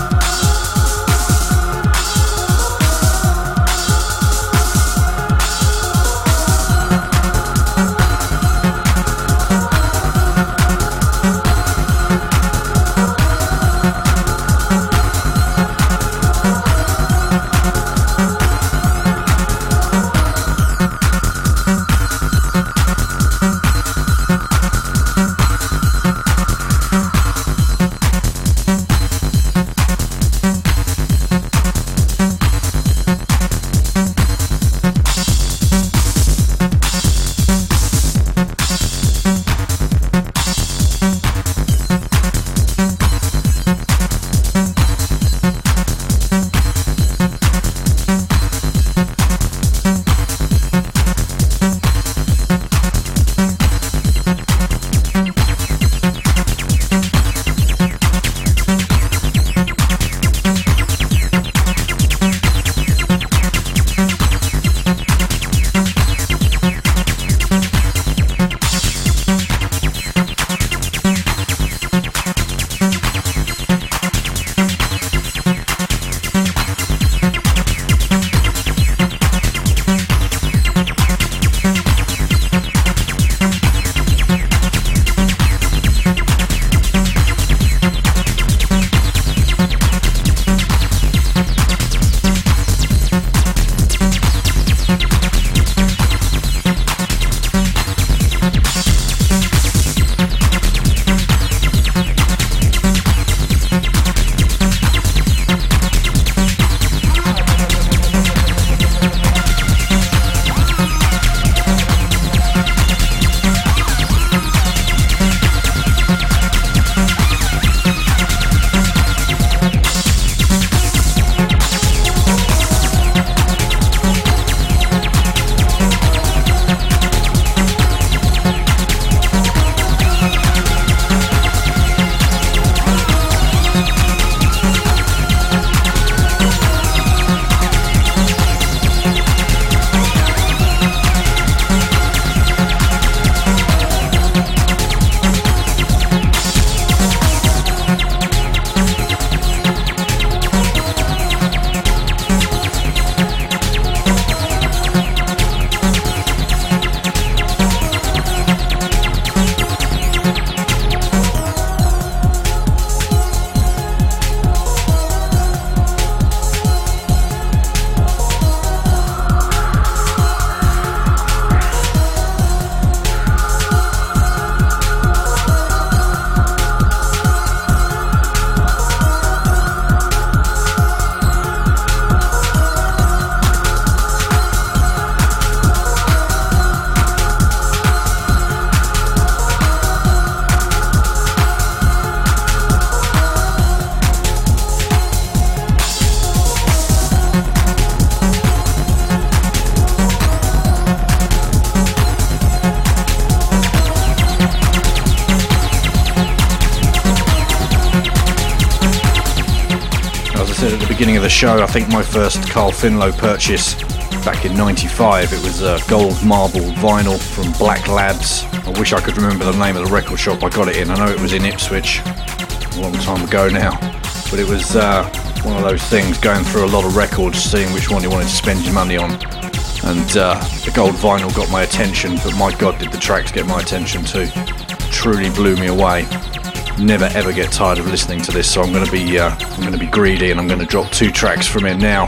Think my first Carl Finlow purchase back in 95, it was a gold marble vinyl from Black Labs. I wish I could remember the name of the record shop I got it in. I know it was in Ipswich a long time ago now. But it was uh, one of those things going through a lot of records, seeing which one you wanted to spend your money on. And uh, the gold vinyl got my attention, but my god, did the tracks get my attention too. Truly blew me away never ever get tired of listening to this, so I'm going to be uh, I'm going to be greedy and I'm going to drop two tracks from it now.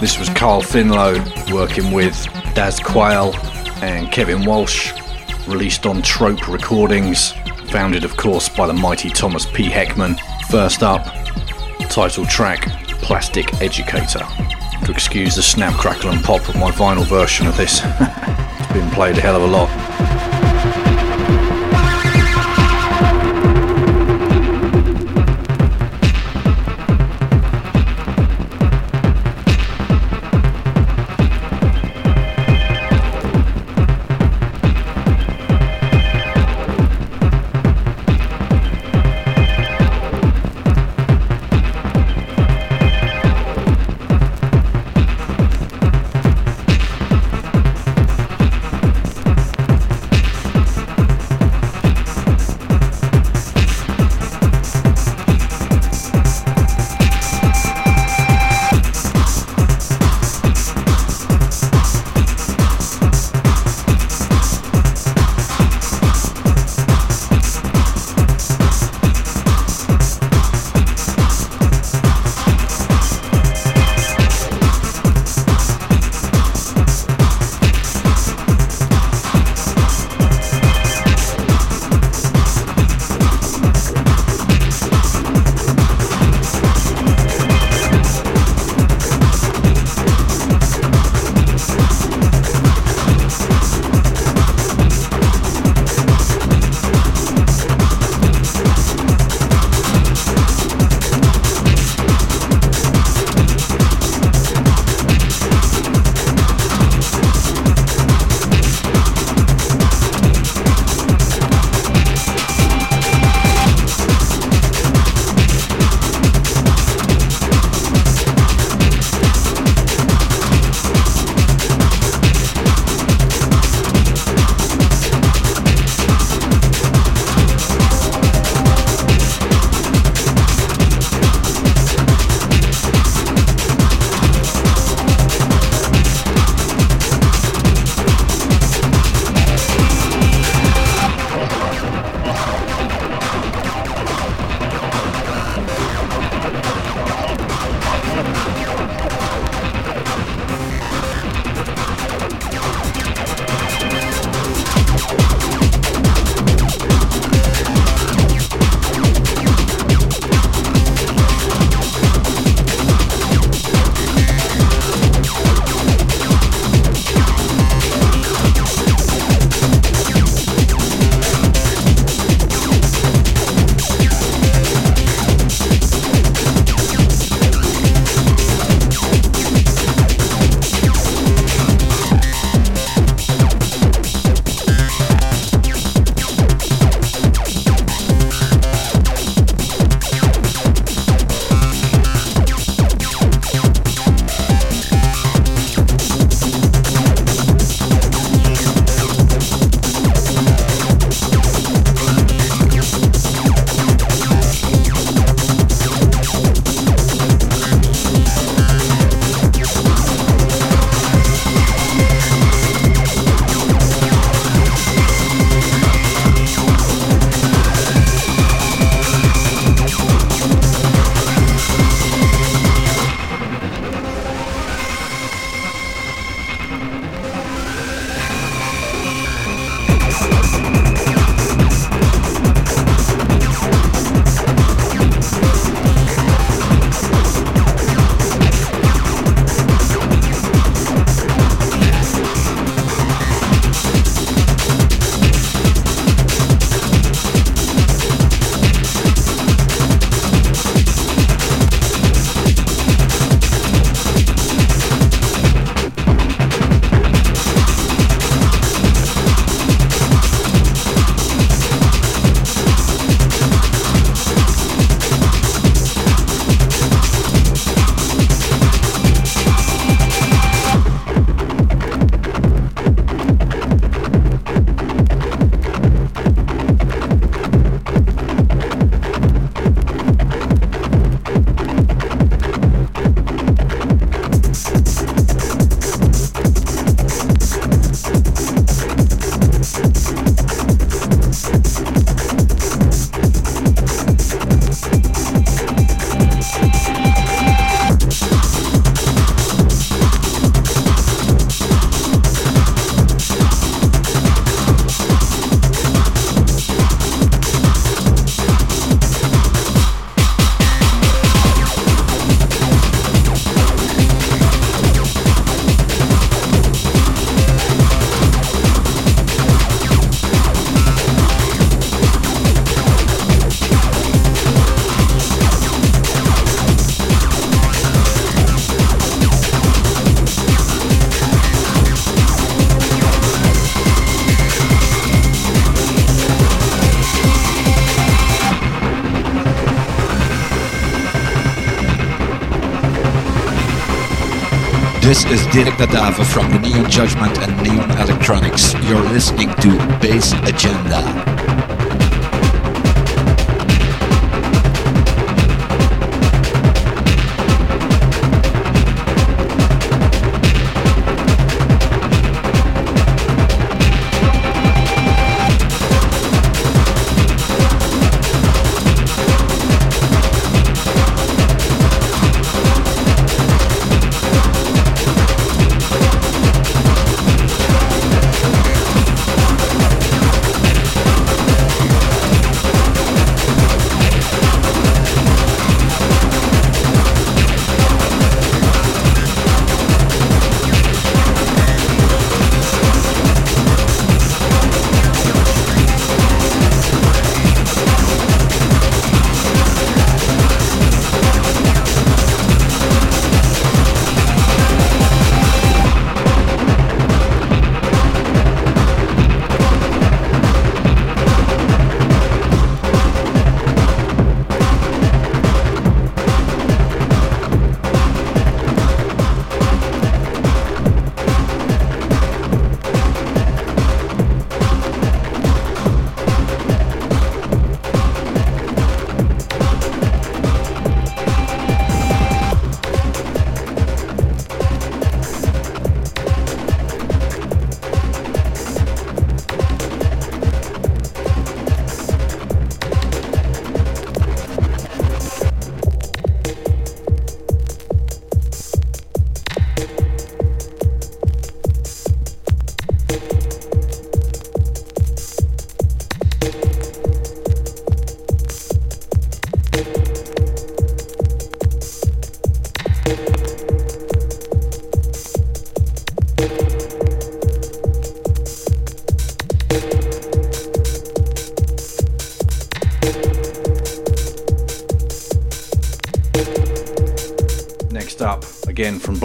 This was Carl Finlow working with Daz Quayle and Kevin Walsh, released on Trope Recordings, founded of course by the mighty Thomas P. Heckmann. First up, title track Plastic Educator. To excuse the snap, crackle, and pop of my vinyl version of this, it's been played a hell of a lot. This is Dirk Da Davo from the Neon Judgment and Neon Electronics. You're listening to Bass Agenda.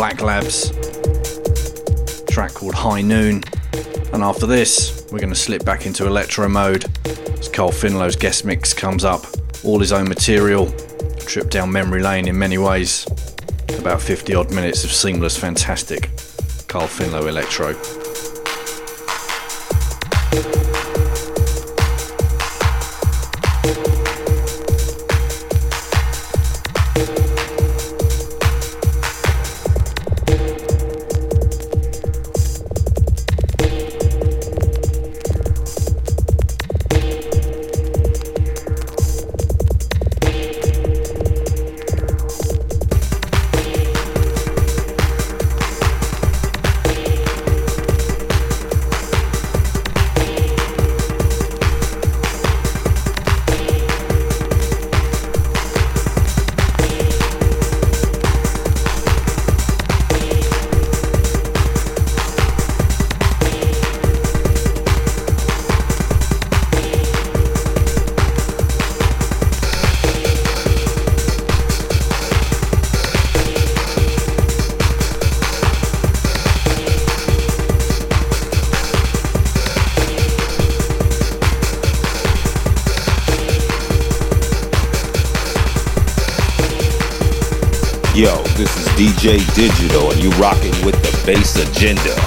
Black Labs, track called High Noon. And after this, we're going to slip back into electro mode as Carl Finlow's guest mix comes up. All his own material, trip down memory lane in many ways. About 50 odd minutes of seamless, fantastic Carl Finlow electro. Agenda.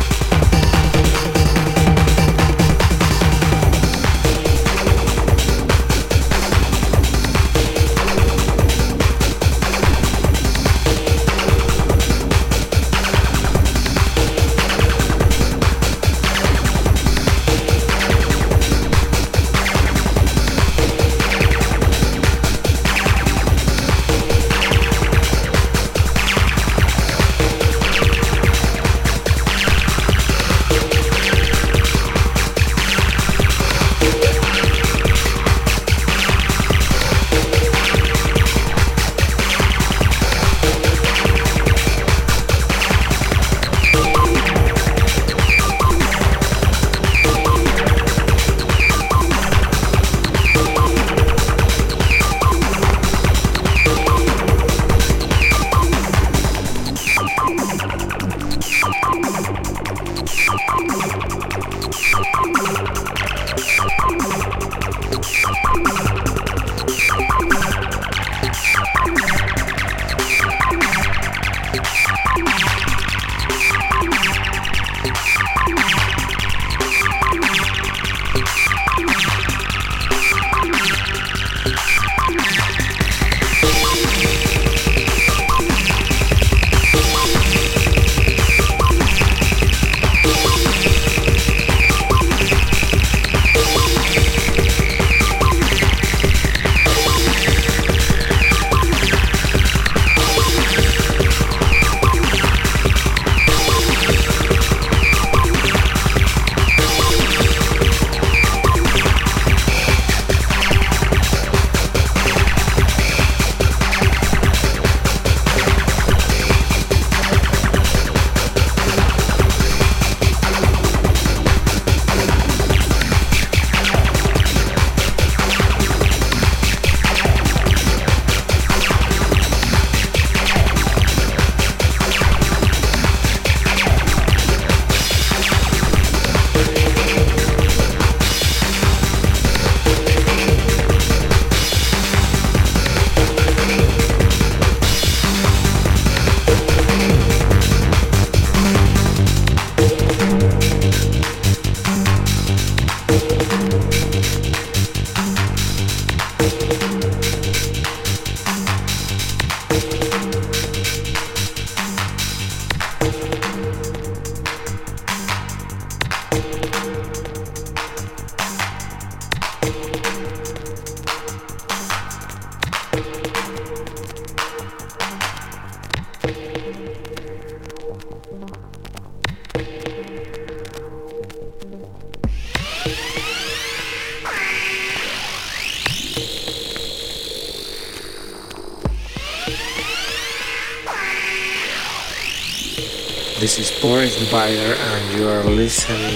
Bayer, and you are listening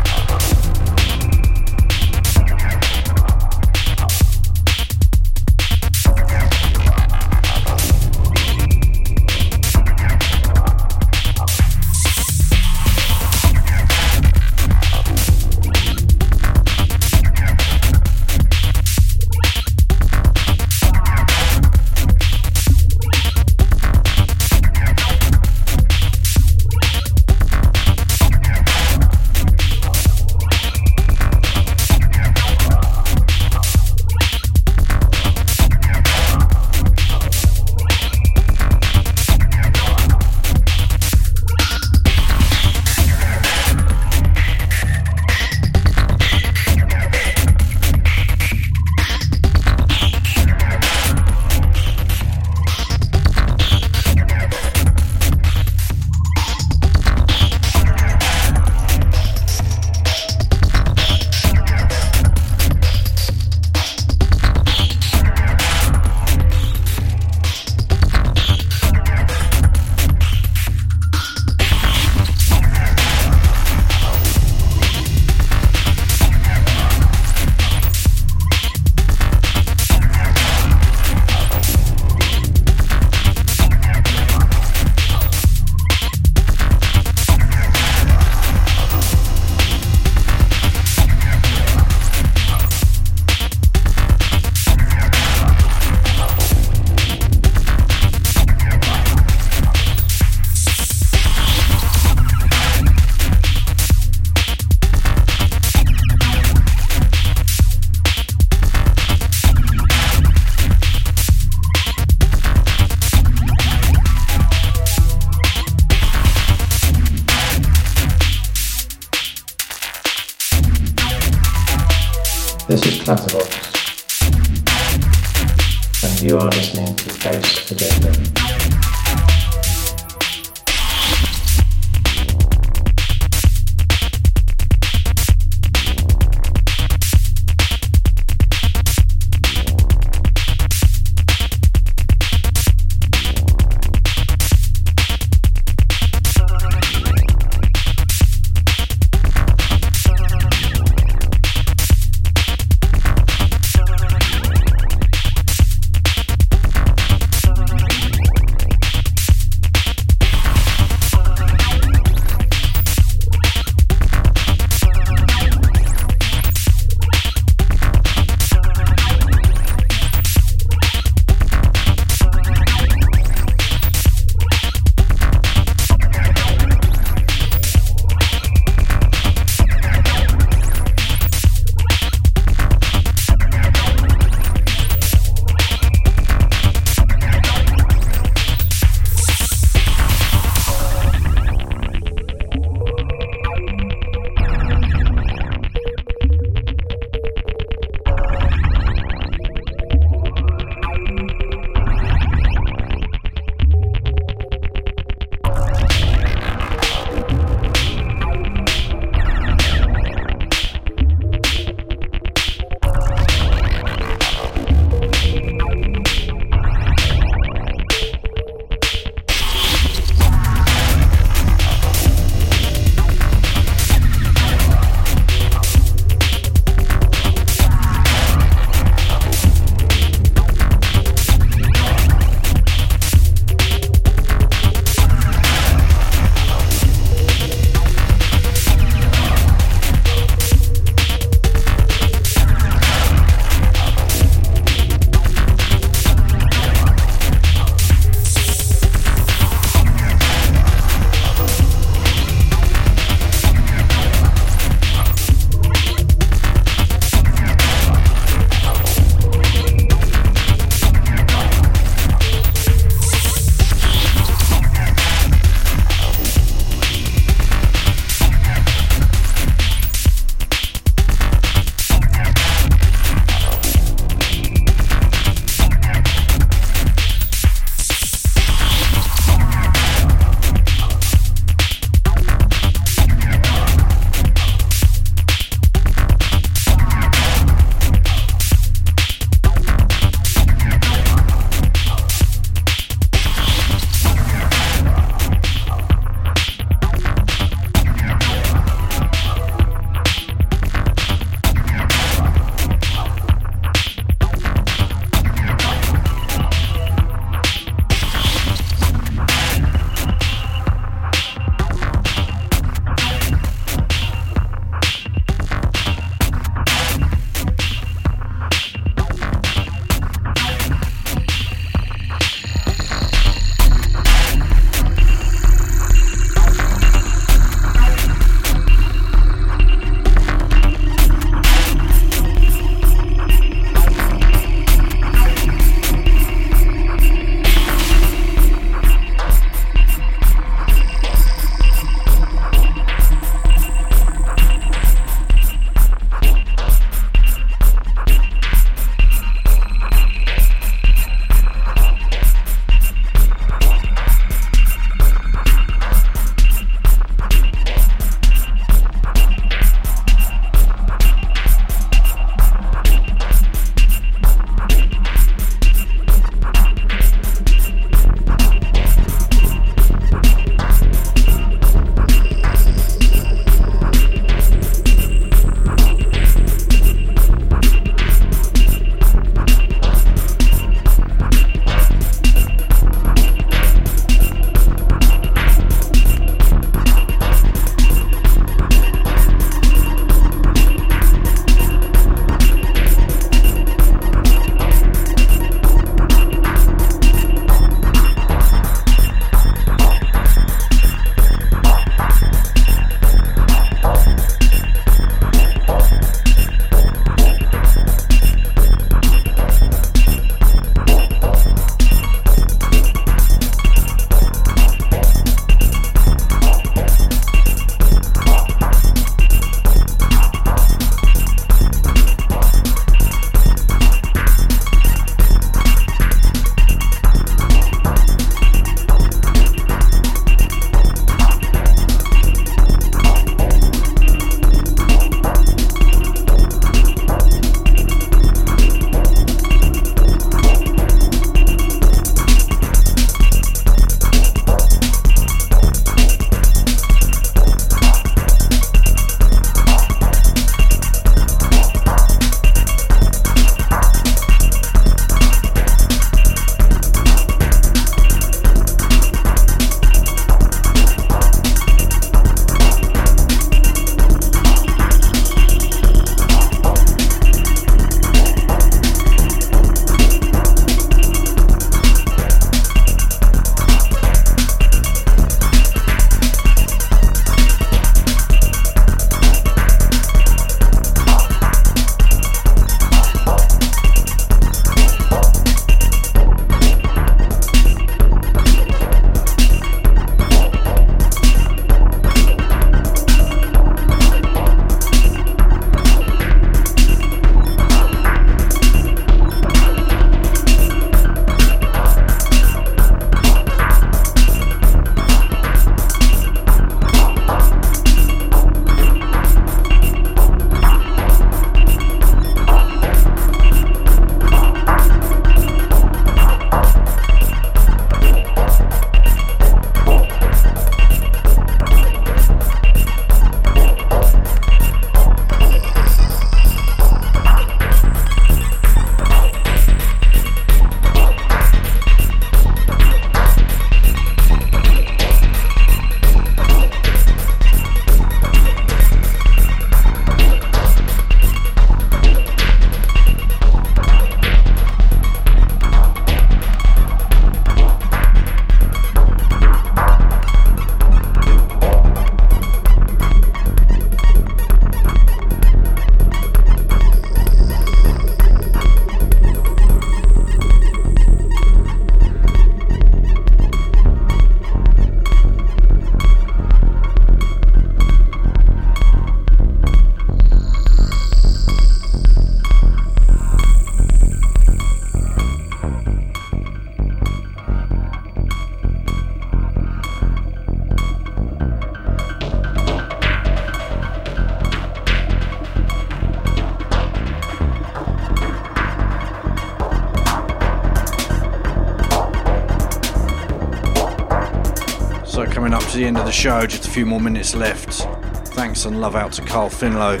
Show, just a few more minutes left. Thanks and love out to Carl Finlow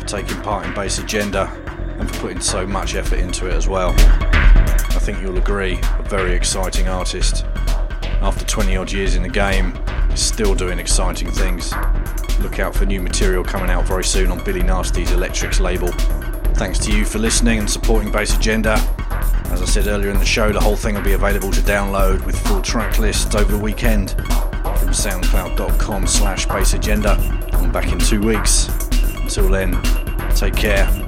for taking part in Bass Agenda and for putting so much effort into it as well. I think you'll agree, a very exciting artist. After 20 odd years in the game, still doing exciting things. Look out for new material coming out very soon on Billy Nasty's Electrix label. Thanks to you for listening and supporting Bass Agenda. As I said earlier in the show, the whole thing will be available to download with full track lists over the weekend from soundcloud.com slash bass agenda. I'm back in two weeks. Until then, take care.